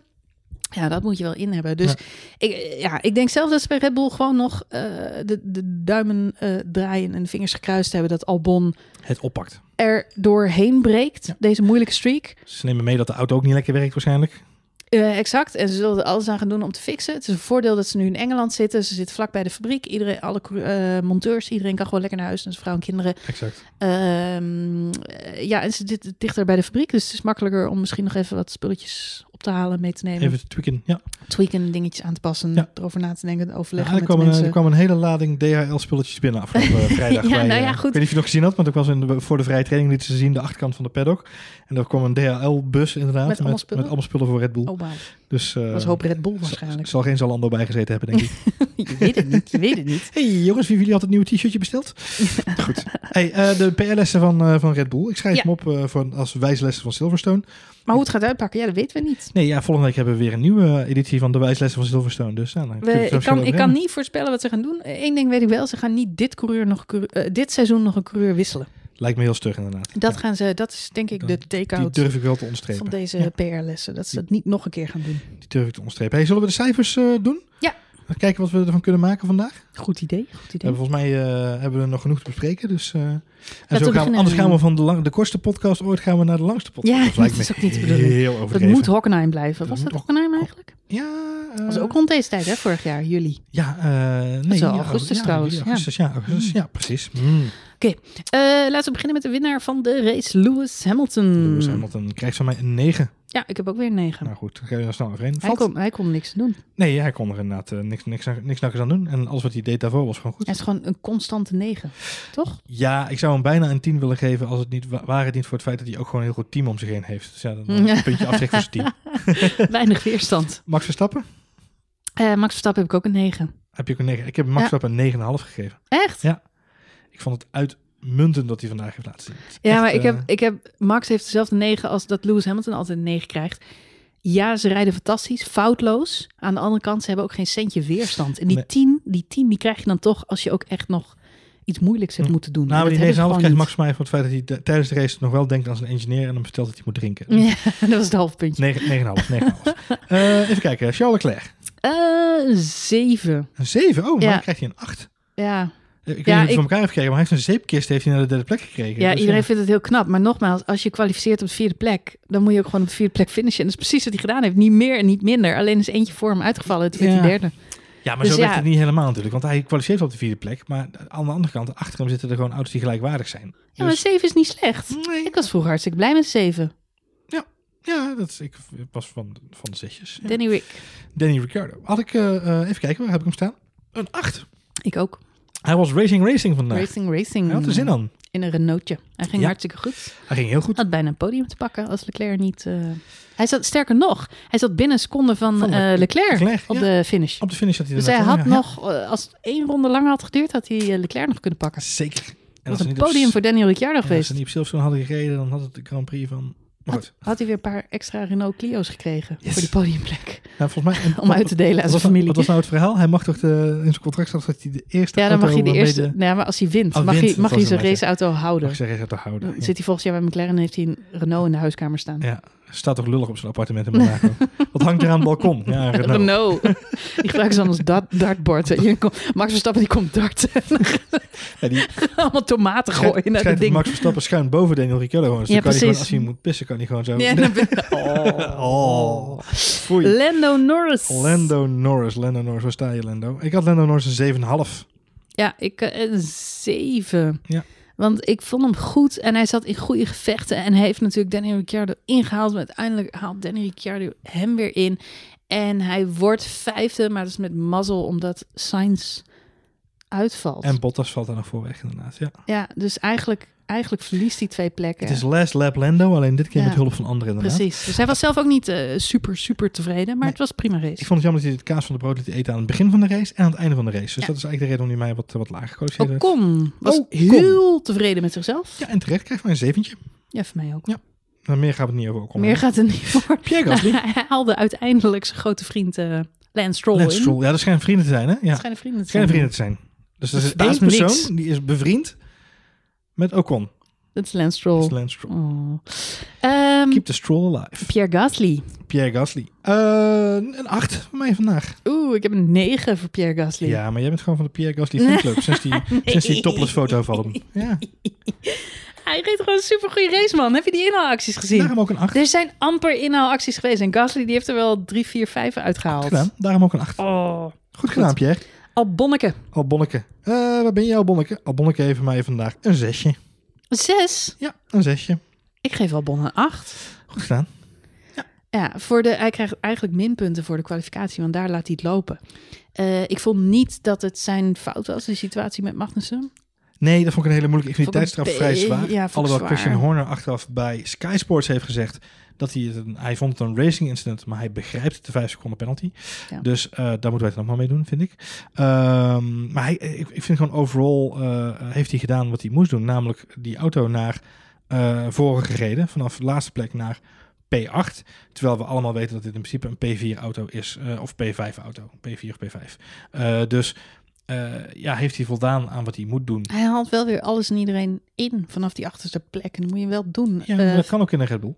Ja, dat moet je wel in hebben. Dus Ja. ik, ja, ik denk zelf dat ze bij Red Bull gewoon nog eh, de, de duimen eh, draaien en de vingers gekruist hebben. Dat Albon Het oppakt. er doorheen breekt, Ja. deze moeilijke streak. Ze nemen mee dat de auto ook niet lekker werkt waarschijnlijk. Eh, exact. En ze zullen er alles aan gaan doen om te fixen. Het is een voordeel dat ze nu in Engeland zitten. Ze zitten vlak bij de fabriek. Iedereen, alle monteurs, iedereen kan gewoon lekker naar huis. Dus vrouw en kinderen. Exact. Ehm, eh, ja, en ze zitten dichter bij de fabriek. Dus het is makkelijker om misschien nog even wat spulletjes op te halen, mee te nemen. Even te tweaken. Ja. Tweaken, dingetjes aan te passen. Ja. Erover na te denken, Ja, overleggen er, met kwam een, mensen. er kwam een hele lading DHL-spulletjes binnen afgelopen [laughs] eh, vrijdag. Ja, bij, nou eh, ja, Ik goed. weet niet of je nog gezien had, want ik was in de, voor de vrije training lieten ze zien de achterkant van de paddock. En er kwam een DHL-bus inderdaad. Met allemaal met, spullen? met allemaal spullen voor Red Bull. Oh. Dus, eh, was een hoop Red Bull zal- waarschijnlijk. Zal geen Zalando bij gezeten hebben, denk ik. [laughs] je weet het niet, je weet het niet. hey jongens, wie van jullie had het nieuwe t-shirtje besteld? [laughs] Goed. Hey, de PR-lessen van, van Red Bull. Ik schrijf hem op voor, als wijslessen van Silverstone. Maar hoe het gaat uitpakken, ja, dat weten we niet. Nee, ja, volgende week hebben we weer een nieuwe editie van de wijslessen van Silverstone. Dus nou, dan We, ik, kan, ik kan niet voorspellen wat ze gaan doen. Eén ding weet ik wel, ze gaan niet dit, coureur nog, eh, dit seizoen nog een coureur wisselen. Lijkt me heel stug inderdaad. Dat, Ja, gaan ze, dat is denk ik Dan- de die take-out durf ik wel te onderstrepen. van deze Ja. PR-lessen. Dat ze dat niet nog een keer gaan doen. Die durf ik te onderstrepen. Hey, zullen we de cijfers eh, doen? Ja. Kijken wat we ervan kunnen maken vandaag. Goed idee, goed idee. volgens mij eh, hebben we nog genoeg te bespreken. Dus, eh, en zo gaan we, anders gaan we van de, lang, de kortste podcast ooit gaan we naar de langste podcast. Ja, dat lijkt dat is ook niet de bedoeling. heel Dat moet Hockenheim blijven. Dat Was dat moet Hockenheim eigenlijk? Ja, eh, Dat was ook rond deze tijd, hè, vorig jaar, juli. Ja, eh nee. augustus ja, trouwens, ja. Augustus, ja, augustus, ja precies. Mm. Eh, laten we beginnen met de winnaar van de race, Lewis Hamilton. Lewis Hamilton krijgt van mij een 9. Ja, ik heb ook weer een 9. Nou goed, dan ga je snel overheen. hij, kon, hij kon niks doen. Nee, hij kon er inderdaad eh, niks, niks, niks nakkers aan doen. En alles wat hij deed daarvoor was gewoon goed. Hij is gewoon een constante 9. Toch? Ja, ik zou hem bijna een 10 willen geven als het niet wa- waren niet voor het feit dat hij ook gewoon een heel goed team om zich heen heeft. Dus ja, dan dan een puntje aftrek voor zijn team. [laughs] Weinig weerstand. Max Verstappen? Eh, Max Verstappen heb ik ook een 9. Heb je ook een 9? Ik heb Max Ja. Verstappen een 9,5 gegeven. Echt? Ja. Ik vond het uitmuntend dat hij vandaag heeft laten zien. Ja, echt, maar ik eh, heb, ik heb, Max heeft dezelfde 9 als dat Lewis Hamilton altijd een 9 krijgt. Ja, ze rijden fantastisch, foutloos. Aan de andere kant, ze hebben ook geen centje weerstand. En die Nee. 10, die 10 die krijg je dan toch als je ook echt nog iets moeilijks hebt Hm. moeten doen. Nou, maar die dat 9,5 hebben krijgt Max voor mij voor het feit dat hij de- tijdens de race nog wel denkt aan zijn engineer en hem vertelt dat hij moet drinken. [laughs] Ja, dat was het halve puntje. 9 9,5. 9,5. Eh, even kijken, Charles Leclerc. Eh 7. Een 7? Oh, maar Ja. dan krijgt hij een 8. Ja, Ik weet Ja, niet of het voor elkaar heeft gekregen, maar hij heeft een zeepkist heeft hij naar de derde plek gekregen. ja Dus iedereen vindt het heel knap. Maar nogmaals, als je kwalificeert op de vierde plek, dan moet je ook gewoon op de vierde plek finishen. En dat is precies wat hij gedaan heeft. Niet meer en niet minder. Alleen is eentje voor hem uitgevallen. Toen werd Ja. hij derde. Ja, maar Dus zo ja. werkt het niet helemaal natuurlijk. Want hij kwalificeert op de vierde plek. Maar aan de andere kant, achter hem zitten er gewoon auto's die gelijkwaardig zijn. Ja, maar Dus- 7 is niet slecht. nee. Ik was vroeger hartstikke blij met 7. Ja, dat is, ik was van, van de zesjes. Ja. Danny Rick. Danny Ricciardo. Had ik, eh, eh, even kijken, waar heb ik hem staan? Een 8. Ik ook. Hij was Racing Racing vandaag. Racing, racing. Hij had er zin aan. In een Renaultje. Hij ging Ja. hartstikke goed. Hij ging heel goed. Had bijna een podium te pakken als Leclerc niet... eh, Hij zat, sterker nog, hij zat binnen een seconde van, Van Le- eh, Leclerc, Leclerc, op ja. de finish. Op de finish had hij Dus hij had ja. nog, eh, als het één ronde langer had geduurd, had hij Leclerc nog kunnen pakken. Zeker. En Dat als was een op- podium voor Daniel Ricciardo en als geweest. ze niet op Silverstone hadden gereden, dan had het de Grand Prix van... Had, had hij weer een paar extra Renault Clio's gekregen Yes. voor die podiumplek. Nou, volgens mij... en [laughs] Om uit te delen aan zijn familie. Wat was nou het verhaal? Hij mag toch de, in zijn contract staat dat hij de eerste Ja, dan mag je de eerste... de- Nee, maar als hij wint, Oh, mag, wint, hij, mag hij zijn raceauto houden. Mag zeggen, te houden. Dan Ja. Zit hij volgens jaar bij McLaren en heeft hij een Renault in de huiskamer staan. Ja, staat toch lullig op zijn appartement in Monaco. [laughs] Wat hangt er aan het balkon? Ja, [laughs] Renault. Renault. [laughs] Die gebruiken ze dan als dart. Kom- Max Verstappen die komt darten. Ja, die Allemaal tomaten gooien naar het ding. Max Verstappen schuin boven Daniel Ricciardo gewoon. Dus Ja, kan gewoon, als hij moet pissen, kan hij gewoon zo... Ja, dan ben- Oh. Foei. Lando Norris. Lando Norris. Lando Norris, waar sta je, Lando? Ik had Lando Norris een 7,5. Ja, ik eh, een zeven. Ja. Want ik vond hem goed en hij zat in goede gevechten. En heeft natuurlijk Danny Ricciardo ingehaald. Maar uiteindelijk haalt Danny Ricciardo hem weer in. En hij wordt vijfde, maar dat is met mazzel omdat Sainz uitvalt. En Bottas valt daar nog voor weg, inderdaad. Ja. Ja, dus eigenlijk, eigenlijk verliest hij twee plekken. Het is last lap Lando, alleen dit keer Ja. met hulp van anderen inderdaad. Precies. Dus hij was zelf ook niet eh, super, super tevreden. Maar Nee. het was een prima Ik race. vond het jammer dat hij het kaas van de brood liet eten aan het begin van de race en aan het einde van de race. Dus Ja. dat is eigenlijk de reden waarom hij mij wat, wat lager gekwalificeerd heeft. Ocon was Ocon. heel tevreden met zichzelf. Ja, en terecht krijgt hij een zeventje. Ja, voor mij ook. Ja. Nou, meer gaat het niet over Ocon. Meer gaat er niet voor. [laughs] Pierre Gasly. hij haalde uiteindelijk zijn grote vriend eh Lance Stroll Lance in. Stroll. Ja, dat schijnen vrienden te zijn, hè? Ja, Het schijnen vrienden te zijn. vrienden te zijn. Dus Dat is één me persoon niks. die is bevriend met Ocon. Dat is Lance Dat is Stroll. Lance Stroll. Oh. Ehm, Keep the Stroll alive. Pierre Gasly. Pierre Gasly. Eh, een 8 voor mij vandaag. Oeh, ik heb een 9 voor Pierre Gasly. Ja, maar jij bent gewoon van de Pierre Gasly fanclub. sinds die, [laughs] sinds die topless foto van hem. Ja, [laughs] Hij reed gewoon een super goede race, man. Heb je die inhaalacties gezien? daarom ook een 8. Er zijn amper inhaalacties geweest. En Gasly die heeft er wel 3, 4, 5 Goed uitgehaald. gedaan. Daarom ook een 8. Oh. Goed gedaan, Pierre. Albonneke. Albonneke. Eh waar ben je, Albonneke? Albonneke heeft mij vandaag een zesje. 6. Ja, een zesje. Ik geef Albon een 8. Goed gedaan. Ja, voor de, hij krijgt eigenlijk minpunten voor de kwalificatie, want daar laat hij het lopen. Eh, ik vond niet dat het zijn fout was, de situatie met Magnussen. Nee, dat vond ik een hele moeilijke. Ik vind die tijdstraf vrij zwaar. ja, Alhoewel zwaar. Christian Horner achteraf bij Sky Sports heeft gezegd dat hij het een, hij vond het een racing incident, maar hij begrijpt de 5 seconden penalty. Ja. Dus eh, daar moeten wij het nog maar mee doen, vind ik. Ehm, maar hij, ik, ik vind gewoon overal eh, heeft hij gedaan wat hij moest doen, namelijk die auto naar eh voren gereden, vanaf de laatste plek naar P8. Terwijl we allemaal weten dat dit in principe een P4-auto is, of P5-auto, P4 of P5. Eh, dus ja, heeft hij voldaan aan wat hij moet doen. Hij haalt wel weer alles en iedereen in vanaf die achterste plek. En dat moet je wel doen. Ja, dat kan ook in een Red Bull.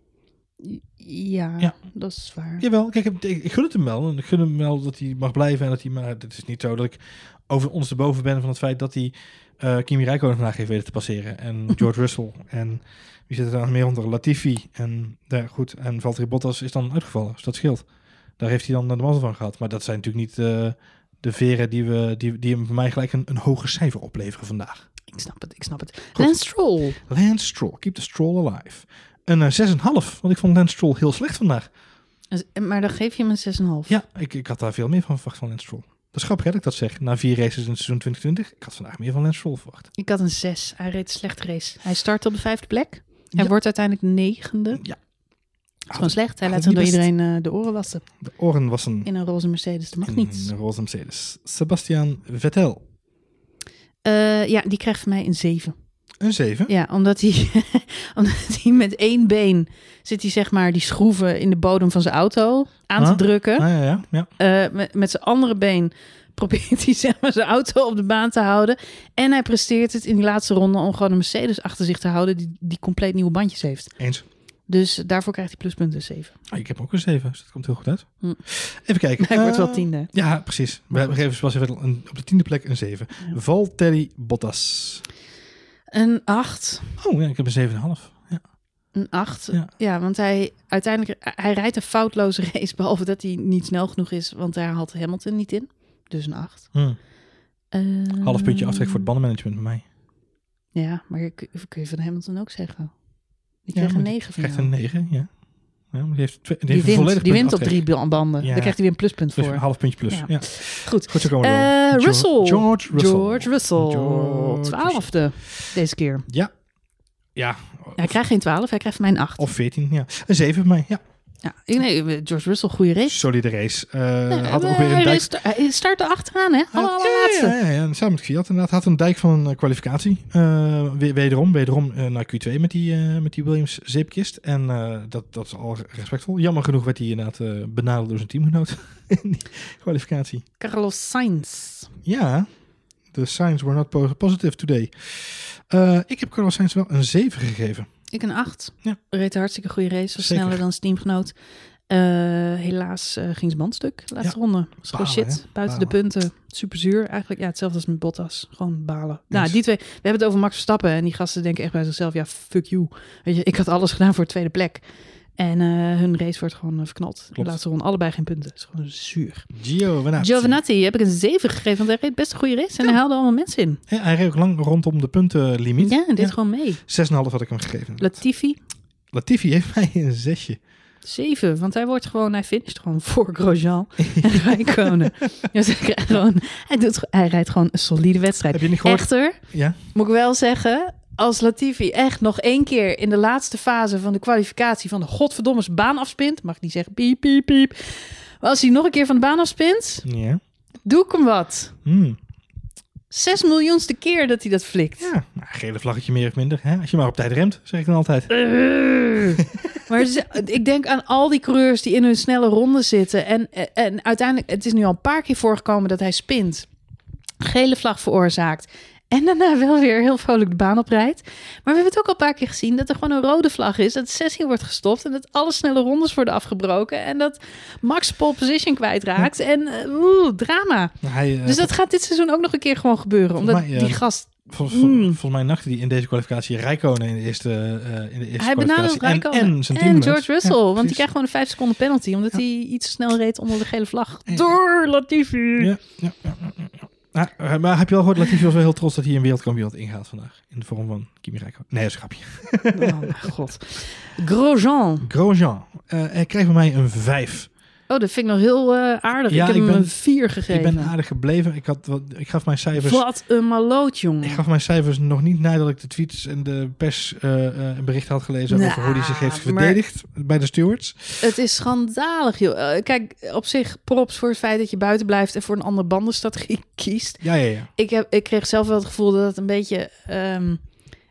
Ja, Ja. dat is waar. Jawel, kijk, ik, ik gun het hem wel. En ik gun hem wel dat hij mag blijven. En dat hij, maar het is niet zo dat ik over ondersteboven ben van het feit dat hij eh Kimi Räikkönen vandaag heeft weten te passeren. En [laughs] George Russell. En wie zit er dan meer onder? Latifi. En daar, goed. En Valtteri Bottas is dan uitgevallen. Dus dat scheelt. Daar heeft hij dan de mazzel van gehad. Maar dat zijn natuurlijk niet eh, de veren die, we, die, die hem voor mij gelijk een, een hoger cijfer opleveren vandaag. Ik snap het, ik snap het. Goed. Lance Stroll. Lance Stroll. Keep the Stroll alive. Een eh, 6,5. Want ik vond Lance Stroll heel slecht vandaag. Dus- Maar dan geef je hem een 6,5. Ja, ik, ik had daar veel meer van verwacht van Lance Stroll. Dat is grappig hè, dat ik dat zeg. Na vier races in het seizoen 2020. Ik had vandaag meer van Lance Stroll verwacht. Ik had een 6. Hij reed een slechte race. Hij start op de vijfde plek. Hij Ja. wordt uiteindelijk negende. Dat Ja. is gewoon slecht. Hij laat zich door iedereen eh, de oren wassen. De oren was een, In een roze Mercedes. Dat mag in niet. een roze Mercedes. Sebastian Vettel. Eh, ja, die krijgt van mij een 7. Een 7. Ja, omdat hij, [laughs] omdat hij met één been zit hij zeg maar die schroeven in de bodem van zijn auto aan te Ah. drukken. Ah, ja, ja, ja. Eh, met, met zijn andere been [laughs] probeert hij zeg maar zijn auto op de baan te houden. En hij presteert het in die laatste ronde om gewoon een Mercedes achter zich te houden die, die compleet nieuwe bandjes heeft. Eens. Dus daarvoor krijgt hij pluspunten 7. Ah, ik heb ook een 7, dus dat komt heel goed uit. Hm. Even kijken. [laughs] Hij wordt wel Eh, tiende. Ja, precies. We geven Vettel een, op de tiende plek een 7. Ja. Valtteri Bottas. Een 8. Oh ja, ik heb een 7,5. Ja. Een 8. Ja. Ja. want hij uiteindelijk hij rijdt een foutloze [laughs] race, behalve dat hij niet snel genoeg is, want daar had Hamilton niet in. Dus een 8. Hm. Ehm, Half puntje aftrek voor het bandenmanagement bij mij. Ja, maar kun, kun je van Hamilton ook zeggen. Die Ja, kreeg een maar 9 van Krijgt een 9, ja. Ja die heeft, twee, die Die heeft een volledig wint, die wint op drie ba- banden. Ja. Daar krijgt hij weer een pluspunt Dus voor. een half puntje plus. Ja. Ja. Goed. Goed, zo komen we Eh, door. Russell. George Russell. George Russell. George Twaalfde deze keer. Ja, Ja, hij krijgt geen 12, hij krijgt van mij een 8. of 14, ja. Een 7 bij mij, ja. Ja, ik- nee, George Russell, goede race. Solide race. Eh, had ook weer een hij dijk... Hij startte achteraan, hè? Alle, allerlaatste. Ja, ja, ja, samen met Fiat inderdaad. Had een dijk van een eh, kwalificatie. Weer- wederom, wederom naar Q2 met die, met die Williams zeepkist. En dat, dat is al respectvol. Jammer genoeg werd hij inderdaad benadeeld door zijn teamgenoot [laughs] in die kwalificatie. Carlos Sainz. Ja, de signs were not po- positive today. Ik heb Carlos Sainz wel een 7 gegeven. Ik een 8. Ja. Reed een hartstikke goede race. Was Zeker. sneller dan zijn teamgenoot. Eh, helaas eh, ging zijn band stuk. Laatste ronde. Was Balen, shit. hè? Buiten de punten. Super zuur. Eigenlijk ja, hetzelfde als met Bottas. Gewoon balen. Nou, die twee. We hebben het over Max Verstappen. En die gasten denken echt bij zichzelf. Ja, fuck you. Weet je, ik had alles gedaan voor de tweede plek. En eh, hun race wordt gewoon eh, verknald. De laatste ronde. Allebei geen punten. Het is gewoon zuur. Giovinazzi. Giovinazzi heb ik een 7 gegeven. Want hij reed best een goede race. En hij haalde allemaal mensen in. Ja, hij reed ook lang rondom de puntenlimiet. Ja, en dit Ja. gewoon mee. 6,5 had ik hem gegeven. Latifi. Latifi heeft [laughs] mij een zesje. Zeven, want hij wordt gewoon, hij finisht gewoon [laughs] voor Grosjean en [laughs] Rijkonen. dus hij, gewoon, hij, doet, hij rijdt gewoon een solide wedstrijd. Heb je niet gehoord? Echter, Ja. moet ik wel zeggen, als Latifi echt nog één keer in de laatste fase van de kwalificatie van de godverdomme baan afspint, mag ik niet zeggen piep, piep, piep. Maar als hij nog een keer van de baan afspint, Ja. doe ik hem wat. Hmm. Zes miljoenste keer dat hij dat flikt. Ja, nou, gele vlaggetje meer of minder. Hè? Als je maar op tijd remt, zeg ik dan altijd. Maar het is- ik denk aan al die coureurs die in hun snelle ronde zitten. En, en uiteindelijk, het is nu al een paar keer voorgekomen dat hij spint. Gele vlag veroorzaakt. En daarna wel weer heel vrolijk de baan oprijdt. Maar we hebben het ook al een paar keer gezien dat er gewoon een rode vlag is. Dat de sessie wordt gestopt en dat alle snelle rondes worden afgebroken. En dat Max pole position kwijtraakt. En eh, oeh, drama. Hij, eh, Dus dat gaat dit seizoen ook nog een keer gewoon gebeuren. Omdat mij, eh, die gast... vol- vol- Mm. Volgens mij nachtte hij in deze kwalificatie Rijkonen in de eerste, in de eerste Hij kwalificatie. en, en, zijn. George Russell. Ja, want die krijgt gewoon een 5 seconden penalty. Omdat hij iets te snel reed onder de gele vlag. Door Latifi. Ja, ja, ja, eh, maar heb je al gehoord, Latifi was wel heel trots dat hij een wereldkampioen had ingehaald vandaag. In de vorm van Kimi Räikkönen. Nee, dat is een grapje. Oh god. Grosjean. Grosjean. eh hij kreeg bij mij een 5. Oh, dat vind ik nog heel eh, aardig. Ja, ik heb ik hem ben- een 4 Ik gegeven. ben aardig gebleven. Ik, had wat, ik gaf mijn cijfers... Wat een maloot, jongen. Ik gaf mijn cijfers nog niet nadat ik de tweets en de persbericht had gelezen Nou, over hoe hij zich heeft verdedigd bij de stewards. Het is schandalig, joh. Eh, kijk, op zich props voor het feit dat je buiten blijft en voor een andere bandenstrategie [laughs] kiest. Ja, ja, ja. Ik, heb, ik kreeg zelf wel het gevoel dat het een beetje ehm,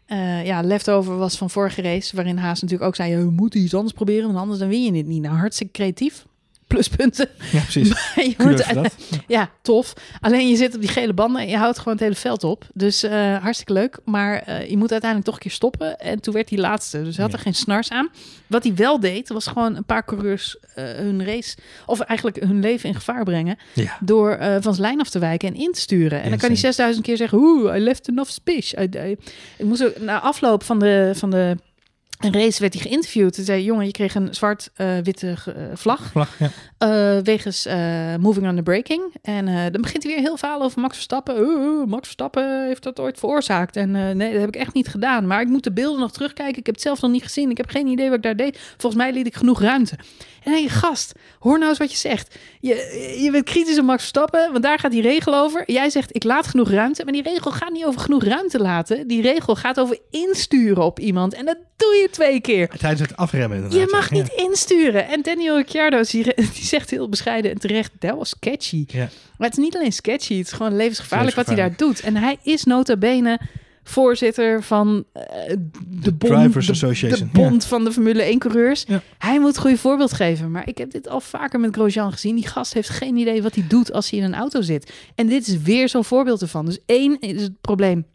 eh, ja, leftover was van vorige race. Waarin Haas natuurlijk ook zei, we moeten iets anders proberen, want anders dan win je dit niet. Nou, hartstikke creatief. Pluspunten. Ja, precies. [laughs] Je [laughs] ja, tof. Alleen je zit op die gele banden en je houdt gewoon het hele veld op. Dus eh, hartstikke leuk. Maar eh, je moet uiteindelijk toch een keer stoppen. En toen werd hij laatste. Dus hij had Ja. er geen snars aan. Wat hij wel deed, was gewoon een paar coureurs eh, hun race... of eigenlijk hun leven in gevaar brengen... Ja. door van zijn lijn af te wijken en in te sturen. En dan kan hij Insane. 6000 keer zeggen... Oeh, I left enough space. I- I- Ik moest ook, na afloop van de... Van de een race werd hij geïnterviewd. Hij zei, jongen, je kreeg een zwart-witte vlag. Vlag, ja. Eh, wegens eh, moving on the braking. En eh, dan begint hij weer heel verhaal over Max Verstappen. Max Verstappen heeft dat ooit veroorzaakt. En eh, nee, dat heb ik echt niet gedaan. Maar ik moet de beelden nog terugkijken. Ik heb het zelf nog niet gezien. Ik heb geen idee wat ik daar deed. Volgens mij liet ik genoeg ruimte. En je gast, hoor nou eens wat je zegt. Je, je bent kritisch op Max Verstappen, want daar gaat die regel over. Jij zegt, ik laat genoeg ruimte. Maar die regel gaat niet over genoeg ruimte laten. Die regel gaat over insturen op iemand. En dat doe je twee keer. Tijdens het afremmen inderdaad. Je mag ja. niet insturen. En Daniel Ricciardo die, [laughs] die zegt heel bescheiden en terecht, dat was sketchy. Ja. Maar het is niet alleen sketchy, het is gewoon levensgevaarlijk wat hij daar Levensgevaarlijk. doet. En hij is nota bene voorzitter van eh, de bond, Drivers de, Association, de bond van de Formule 1 coureurs. Ja. Hij moet een goede voorbeeld geven. Maar ik heb dit al vaker met Grosjean gezien. Die gast heeft geen idee wat hij doet als hij in een auto zit. En dit is weer zo'n voorbeeld ervan. Dus één is het probleem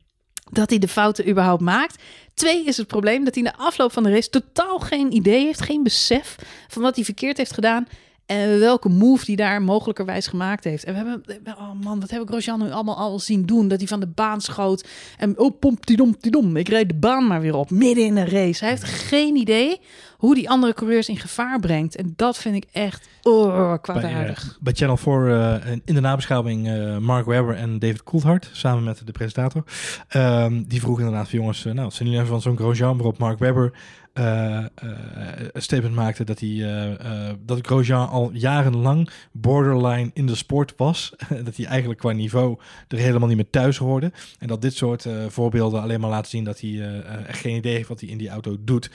dat hij de fouten überhaupt maakt. Twee is het probleem dat hij na afloop van de race totaal geen idee heeft, geen besef van wat hij verkeerd heeft gedaan. En welke move die daar mogelijkerwijs gemaakt heeft. En we hebben, oh man, wat heb ik Grosjean nu allemaal al zien doen? Dat hij van de baan schoot. En oh, pomp die dom, die dom. Ik reed de baan maar weer op, midden in een race. Hij heeft geen idee hoe die andere coureurs in gevaar brengt. En dat vind ik echt oh, Bij, kwaadaardig. eh, bij Channel 4 eh, in de nabeschouwing eh, Mark Webber en David Coulthard, samen met de presentator. Ehm, die vroegen inderdaad van jongens, nou, wat zijn jullie even van zo'n Grosjean waarop Mark Webber eh, een statement maakte dat, hij, eh, dat Grosjean al jarenlang borderline in de sport was. [laughs] dat hij eigenlijk qua niveau er helemaal niet meer thuis hoorde. En dat dit soort voorbeelden alleen maar laten zien dat hij echt geen idee heeft wat hij in die auto doet.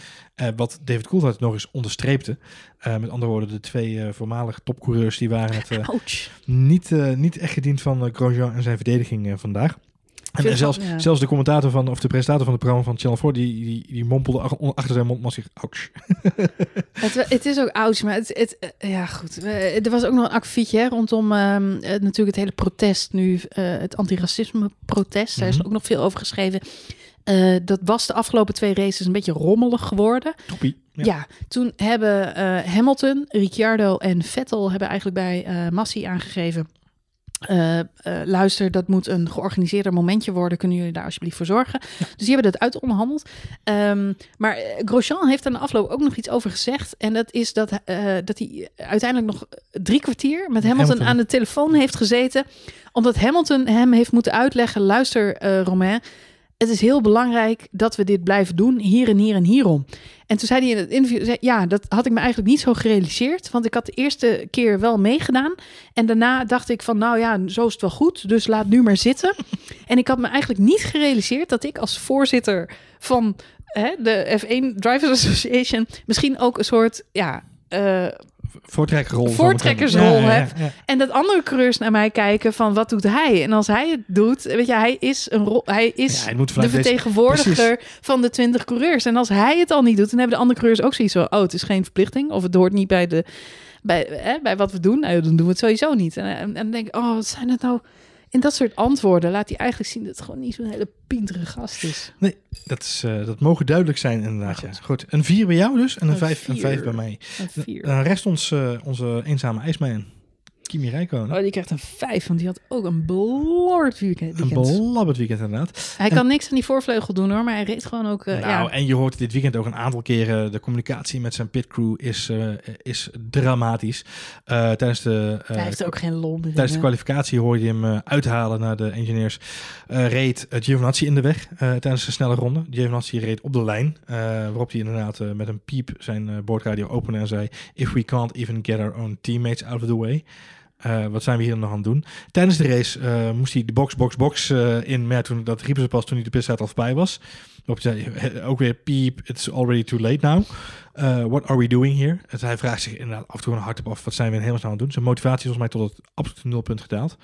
Wat David Coulthard nog eens onderstreepte. Met andere woorden, de twee voormalige topcoureurs die waren het [laughs] niet, niet echt gediend van Grosjean en zijn verdediging vandaag. En zelfs, ja. zelfs de commentator van, of de presentator van het programma van Channel 4, die, die, die mompelde ach- achter zijn mondmasker, ouch. [laughs] Het, het is ook oud, maar het, het, eh, ja goed. Eh, Er was ook nog een akkefietje hè, rondom ehm, eh, natuurlijk het hele protest nu, het antiracisme-protest. Daar is Mhm. ook nog veel over geschreven. Dat was de afgelopen twee races een beetje rommelig geworden. Toppie. Ja, toen hebben Hamilton, Ricciardo en Vettel hebben eigenlijk bij Massi aangegeven. Eh, eh, luister, dat moet een georganiseerder momentje worden. Kunnen jullie daar alsjeblieft voor zorgen? Dus die hebben dat uitonderhandeld. Ehm, maar eh, Grosjean heeft aan de afloop ook nog iets over gezegd. En dat is dat, dat hij uiteindelijk nog drie kwartier met Hamilton, Hamilton. aan de telefoon heeft gezeten. Omdat Hamilton hem heeft moeten uitleggen: luister, Romain. Het is heel belangrijk dat we dit blijven doen, hier en hier en hierom. En toen zei hij in het interview, zei, ja, dat had ik me eigenlijk niet zo gerealiseerd. Want ik had de eerste keer wel meegedaan. En daarna dacht ik van, nou ja, zo is het wel goed. Dus laat nu maar zitten. [laughs] en ik had me eigenlijk niet gerealiseerd dat ik als voorzitter van hè, de F1 Drivers Association... misschien ook een soort, ja... eh, Voortrekkersrol. Ja, heb. ja, ja. en dat andere coureurs naar mij kijken van wat doet hij? En als hij het doet, weet je, hij is een rol, hij is hij de deze- vertegenwoordiger van de 20 coureurs. En als hij het al niet doet, dan hebben de andere coureurs ook zoiets van, oh, het is geen verplichting of het hoort niet bij de bij, hè, bij wat we doen. Nou, dan doen we het sowieso niet. En, en, en dan denk ik, oh, wat zijn het nou? In dat soort antwoorden laat hij eigenlijk zien dat het gewoon niet zo'n hele pintere gast is. Dat, is, eh, dat mogen duidelijk zijn inderdaad. Ja. Goed, een 4 bij jou dus en een Een 5 een vier. vijf bij mij. Een vier. Dan rest ons eh, onze eenzame ijsman, Kimi Räikkönen. Oh, die krijgt een vijf, want die had ook een blord weekend. Een belabberd weekend inderdaad. Hij En- kan niks aan die voorvleugel doen hoor, maar hij reed gewoon ook. eh, nou, ja. en je hoort dit weekend ook een aantal keren, de communicatie met zijn pitcrew is, eh, is dramatisch. Eh, tijdens de, eh, hij heeft ook geen lol meer. Tijdens de kwalificatie hoorde je hem uithalen naar de engineers. Eh, reed uh, Giovinazzi in de weg eh, tijdens de snelle ronde. Giovinazzi reed op de lijn. eh, waarop hij inderdaad met een piep zijn eh, boordradio opende en zei... If we can't even get our own teammates out of the way... eh, wat zijn we hier nog aan het doen? Tijdens de race eh, moest hij de box, box, box eh, in. Ja, toen, dat riepen ze pas toen hij de pitstraat al voorbij was. Eh, ook weer piep, it's already too late now. Uh, what are we doing here? Dus hij vraagt zich inderdaad af en toe een hardop af. Wat zijn we helemaal aan het doen? Zijn motivatie is volgens mij tot het absolute nulpunt gedaald.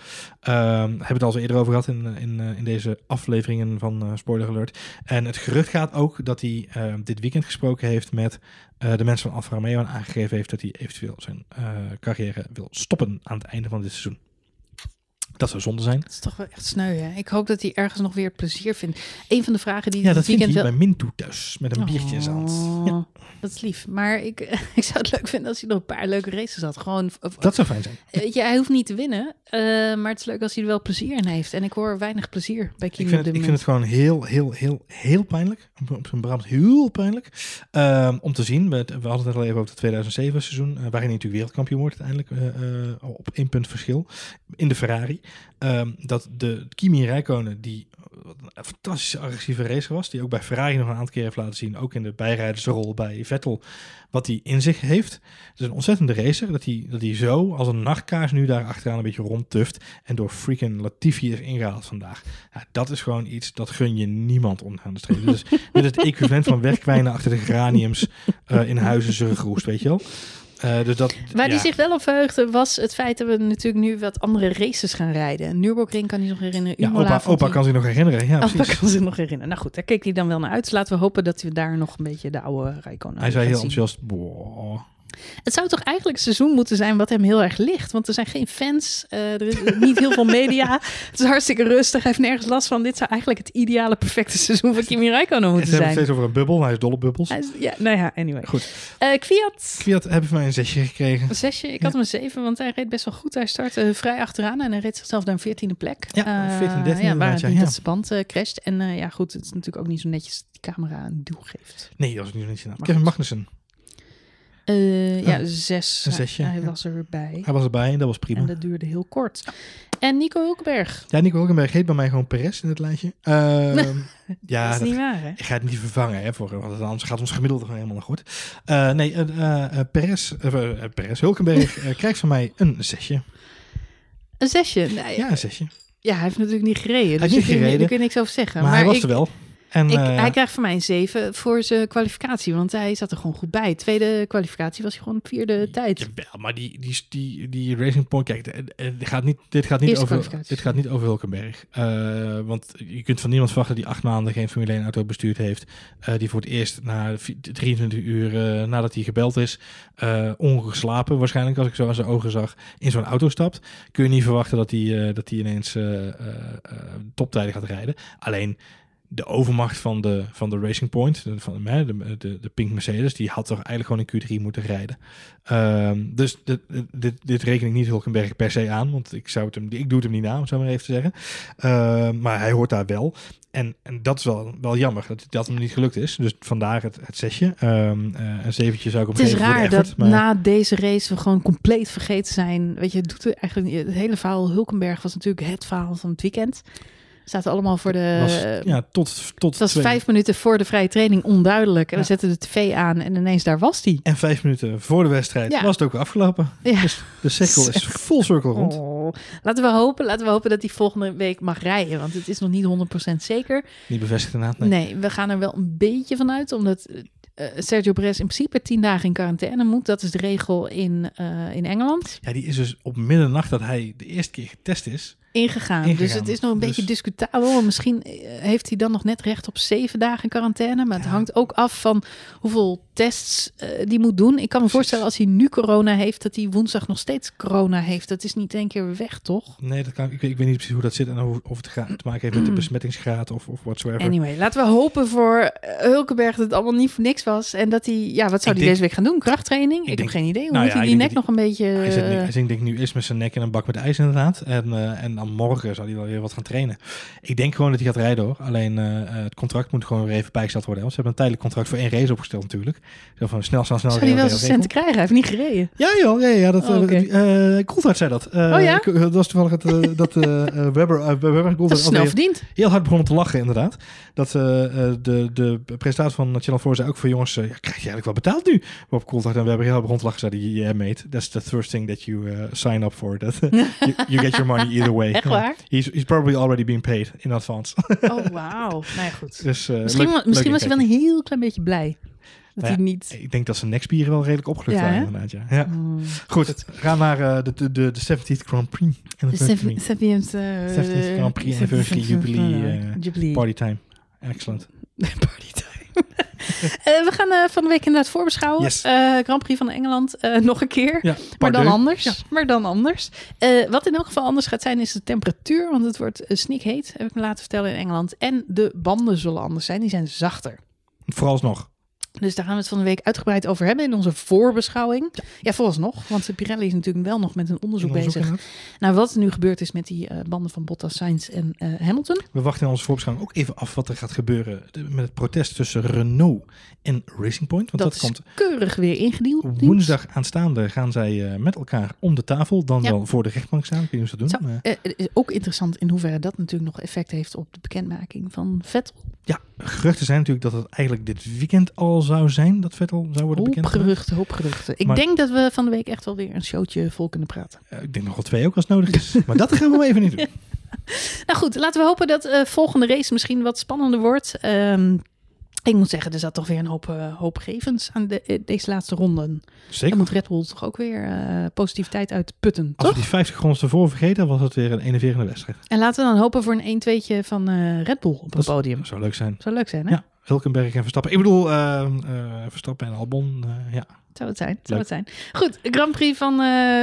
Um, hebben het al zo eerder over gehad in, in, in deze afleveringen van Spoiler Alert. En het gerucht gaat ook dat hij uh, dit weekend gesproken heeft met de mensen van Alfa Romeo en aangegeven heeft dat hij eventueel zijn carrière wil stoppen aan het einde van dit seizoen. Dat zou zonde zijn. Dat is toch wel echt sneu, hè? Ik hoop dat hij ergens nog weer plezier vindt. Een van de vragen die ja, dat hij wel... bij Mintu thuis met een oh, biertje in zijn hand. Ja. Dat is lief. Maar ik, [laughs] ik zou het leuk vinden als hij nog een paar leuke races had. Gewoon, of, dat zou fijn zijn. Weet je, hij hoeft niet te winnen. Uh, maar het is leuk als hij er wel plezier in heeft. En ik hoor weinig plezier bij Kimi ik vind, het, ik vind het gewoon heel, heel, heel, heel pijnlijk. Op zijn Brabant heel pijnlijk. Um, om te zien. We, we hadden het al even over het 2007 seizoen. Uh, waarin hij natuurlijk wereldkampioen wordt uiteindelijk. Op één punt verschil. In de Ferrari. Um, dat de Kimi Räikkönen, die een fantastische agressieve racer was. Die ook bij Ferrari nog een aantal keer heeft laten zien. Ook in de bijrijdersrol bij Vettel. Wat hij in zich heeft. Het is een ontzettende racer. Dat hij, dat hij zo als een nachtkaars nu daar achteraan een beetje rondtuft. En door freaking Latifi is ingehaald vandaag. Ja, dat is gewoon iets, dat gun je niemand onderaan de streep. Dus dit is het equivalent van wegkwijnen achter de geraniums uh, in huizen Zurgroest, weet je wel. Uh, dus dat, Waar ja. hij zich wel op verheugde was het feit dat we natuurlijk nu wat andere races gaan rijden. Nürburgring kan hij nog herinneren. Ja, opa, opa kan zich nog herinneren. Ja, opa kan zich nog herinneren. Nou goed, daar keek hij dan wel naar uit. Dus laten we hopen dat we daar nog een beetje de oude Rijkonen Hij zei heel enthousiast, boah. Het zou toch eigenlijk een seizoen moeten zijn wat hem heel erg ligt. Want er zijn geen fans, uh, er is niet heel veel media. [laughs] Het is hartstikke rustig, hij heeft nergens last van. Dit zou eigenlijk het ideale, perfecte seizoen van Kimi Räikkönen moeten zijn. Het steeds over een bubbel, hij is dol op bubbels. Is, ja, nou ja, anyway. Goed. Uh, Kwiat. Kwiat hebben mij een zesje gekregen. Een zesje, ik had hem een zeven, want hij reed best wel goed. Hij startte vrij achteraan en hij reed zichzelf naar een veertiende plek. Ja, 14, 13 uh, ja, waar het ja, niet ja. dat zijn band uh, crasht. En ja, goed, het is natuurlijk ook niet zo netjes dat die camera een duw geeft. Nee, dat is niet zo netjes. Kevin Magnussen. Uh, ja, zes. Een zesje. Hij ja. was erbij. Hij was erbij en dat was prima. En dat duurde heel kort. En Nico Hulkenberg. Ja, Nico Hulkenberg heet bij mij gewoon Perez in het lijstje. Ehm, [laughs] ja, dat is dat- niet waar, hè? ik ga het niet vervangen, hè, voor, want anders gaat ons gemiddelde gewoon helemaal naar goed. Eh, nee, eh eh, eh, Perez, eh, eh, Perez Hulkenberg eh, [laughs] krijgt van mij een zesje. Een zesje. Nee, Ja, een zesje. Ja, hij heeft natuurlijk niet gereden. heeft dus niet daar kun je- gereden. Daar kun je niks over zeggen. maar, hij was ik, er wel. En, ik- eh, hij krijgt van mij een 7 voor zijn kwalificatie. Want hij zat er gewoon goed bij. Tweede kwalificatie was hij gewoon op vierde tijd. Jawel, maar die, die, die, die Racing Point, kijk, eh, eh, dit gaat niet, dit gaat niet, Eerste over, kwalificatie. dit gaat niet over Hulkenberg. Eh, want je kunt van niemand verwachten die acht maanden geen Formule 1 auto bestuurd heeft. eh, die voor het eerst na vi- 23 uur eh, nadat hij gebeld is, eh ongeslapen waarschijnlijk, als ik zo aan zijn ogen zag, in zo'n auto stapt. Kun je niet verwachten dat hij, eh, dat hij ineens eh, eh, eh, toptijden gaat rijden. Alleen de overmacht van de, van de Racing Point, de, van de, de, de, de Pink Mercedes, die had toch eigenlijk gewoon in Q3 moeten rijden. Ehm, dus dit, dit, dit reken ik niet Hulkenberg per se aan, want ik, zou het hem, ik doe het hem niet na, om het zo maar even te zeggen. Ehm, maar hij hoort daar wel. En, en dat is wel, wel jammer dat dat hem niet gelukt is. Dus vandaar het, het zesje. Eh, een zeventje zou ik hem Het is raar effort, dat maar- na deze race we gewoon compleet vergeten zijn. Weet je, het doet er eigenlijk. Het hele verhaal Hulkenberg was natuurlijk het verhaal van het weekend. Zaten allemaal voor de. was, ja, tot, tot het was vijf minuten voor de vrije training onduidelijk. En Ja. we zetten de tv aan en ineens daar was die. En vijf minuten voor de wedstrijd Ja. was het ook weer afgelopen. Ja. Dus de cirkel is full circle rond. Oh. Laten we hopen, laten we hopen dat hij volgende week mag rijden, want het is nog niet 100% zeker. Niet bevestigd inderdaad. Nee. Nee, we gaan er wel een beetje van uit, omdat eh, Sergio Perez in principe tien dagen in quarantaine moet. Dat is de regel in, eh, in Engeland. Ja, die is dus op middernacht dat hij de eerste keer getest is. Ingegaan. Ingegaan. Dus het is nog een Dus- beetje discutabel. Misschien eh, heeft hij dan nog net recht op zeven dagen quarantaine. Maar het Ja. hangt ook af van hoeveel tests eh, die moet doen. Ik kan me voorstellen als hij nu corona heeft, dat hij woensdag nog steeds corona heeft. Dat is niet één keer weg, toch? Nee, dat kan, ik, weet, ik weet niet precies hoe dat zit en of, of het te maken heeft met de [clears throat] besmettingsgraad of, of whatsoever. Anyway, laten we hopen voor eh, Hulkenberg dat het allemaal niet voor niks was. En dat hij, ja, wat zou hij deze week gaan doen? Krachttraining? Ik, heb denk- geen idee. Hoe nou moet ja, hij die nek nog een beetje... Hij zit, nu, eh, hij zit denk nu eerst met zijn nek in een bak met ijs inderdaad. En, en dan morgen zal hij wel weer wat gaan trainen. Ik denk gewoon dat hij gaat rijden hoor. Alleen het contract moet gewoon weer even bijgesteld worden. Want ze hebben een tijdelijk contract voor één race opgesteld natuurlijk. Zo van snel, snel, snel. zou hij wel zijn regel. cent krijgen? Hij heeft niet gereden. Ja joh, ja, ja, dat, Oh, eh, oké. eh, Coulthard zei dat. Eh, Oh ja? Dat was toevallig het, eh, [laughs] dat eh, eh, Webber, eh, Coulthard snel verdiend. heel hard begonnen te lachen inderdaad. Dat eh, eh, de, de presentator van Channel 4 zei ook voor jongens, eh, ja, krijg je eigenlijk wel betaald nu? Waarop Coulthard en Webber heel hard begon te lachen. Zeiden, yeah mate, that's the first thing that you uh, sign up for. That, [laughs] you, you get your money either way. Echt waar? He's, he's probably already being paid in advance. Oh, wauw. Nou ja, goed. [laughs] dus, eh, Misschien, leuk- misschien leuk was hij wel een heel klein beetje blij. Dat Nou hij ja, niet... Ik denk dat zijn nekspieren wel redelijk opgelucht waren hè? inderdaad. Ja. Ja. Hmm. Goed, we gaan naar eh, de, de, de, de 70th Grand Prix. De Anniversary. 70th uh, 70th Grand Prix anniversary jubilee, eh, jubilee. Party time. Excellent. [laughs] Party time. [laughs] Eh, we gaan eh, van de week inderdaad voorbeschouwen. Yes. Eh, Grand Prix van Engeland eh, [laughs] nog een keer. Ja, Maar dan anders. Ja. Maar dan anders. Eh, wat in elk geval anders gaat zijn, is de temperatuur. Want het wordt snikheet, heb ik me laten vertellen in Engeland. En de banden zullen anders zijn. Die zijn zachter. Vooralsnog. Dus daar gaan we het van de week uitgebreid over hebben in onze voorbeschouwing. Ja, vooralsnog. Want Pirelli is natuurlijk wel nog met een onderzoek Onderzoek bezig. Nou, wat er nu gebeurd is met die eh, banden van Bottas, Sainz en eh, Hamilton. We wachten in onze voorbeschouwing ook even af wat er gaat gebeuren met het protest tussen Renault en Racing Point. Want Dat, komt keurig weer ingediend. woensdag aanstaande gaan zij eh, met elkaar om de tafel. Dan Ja. wel voor de rechtbank staan. Ik weet niet hoe ze dat doen. Zo, het is ook interessant in hoeverre dat natuurlijk nog effect heeft op de bekendmaking van Vettel. ja, geruchten zijn natuurlijk dat het eigenlijk dit weekend al zou zijn dat Vettel zou worden bekend. geruchten, hoop geruchten. Ik Maar- denk dat we van de week echt wel weer een showtje vol kunnen praten. Ik denk nog wel twee ook als nodig is. [laughs] maar dat gaan we even niet doen. Nou goed, laten we hopen dat eh volgende race misschien wat spannender wordt. Ehm, ik moet zeggen, er zat toch weer een hoop eh, hoopgevends aan de, eh, deze laatste ronden. Zeker. Dan moet Red Bull toch ook weer eh, positiviteit uitputten, Als we die 50 rondes ervoor vergeten, was het weer een enerverende wedstrijd. En laten we dan hopen voor een 1-2'tje van Red Bull op Dat het podium. Zou leuk zijn. Zou leuk zijn, hè? Ja, Hulkenberg en Verstappen. Ik bedoel, eh, eh, Verstappen en Albon. eh, ja. Zou het zijn, zou het zijn. Goed, Grand Prix van eh,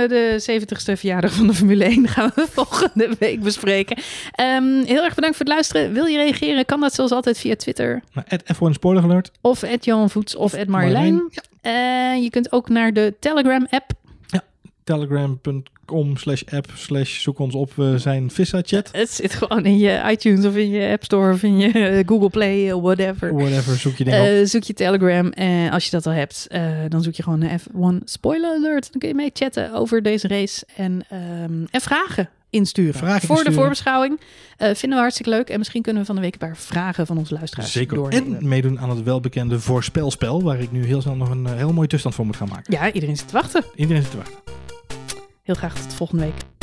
de 70ste verjaardag van de Formule 1 gaan we [laughs] volgende week bespreken. Ehm, heel erg bedankt voor het luisteren. Wil je reageren? Kan dat zoals altijd via Twitter Nou, at F1 Spoiler Alert. of at Johan Voets of at Marjolein. Ja. Je kunt ook naar de Telegram app. Telegram.com slash app slash zoek ons op. We zijn Vissa Chat. Het zit gewoon in je iTunes of in je App Store of in je eh, [laughs] Google Play, eh, whatever. Whatever, zoek je dingen. Eh, zoek je Telegram en als je dat al hebt, eh, dan zoek je gewoon de F1 Spoiler Alert. Dan kun je mee chatten over deze race en, ehm, en vragen. insturen. Vragen voor de voorbeschouwing. Eh, vinden we hartstikke leuk. En misschien kunnen we van de week een paar vragen van onze luisteraars Zeker. doornemen. En meedoen aan het welbekende voorspelspel, waar ik nu heel snel nog een eh, heel mooie tussenstand voor moet gaan maken. Ja, iedereen zit te wachten. Iedereen zit te wachten. Heel graag tot volgende week.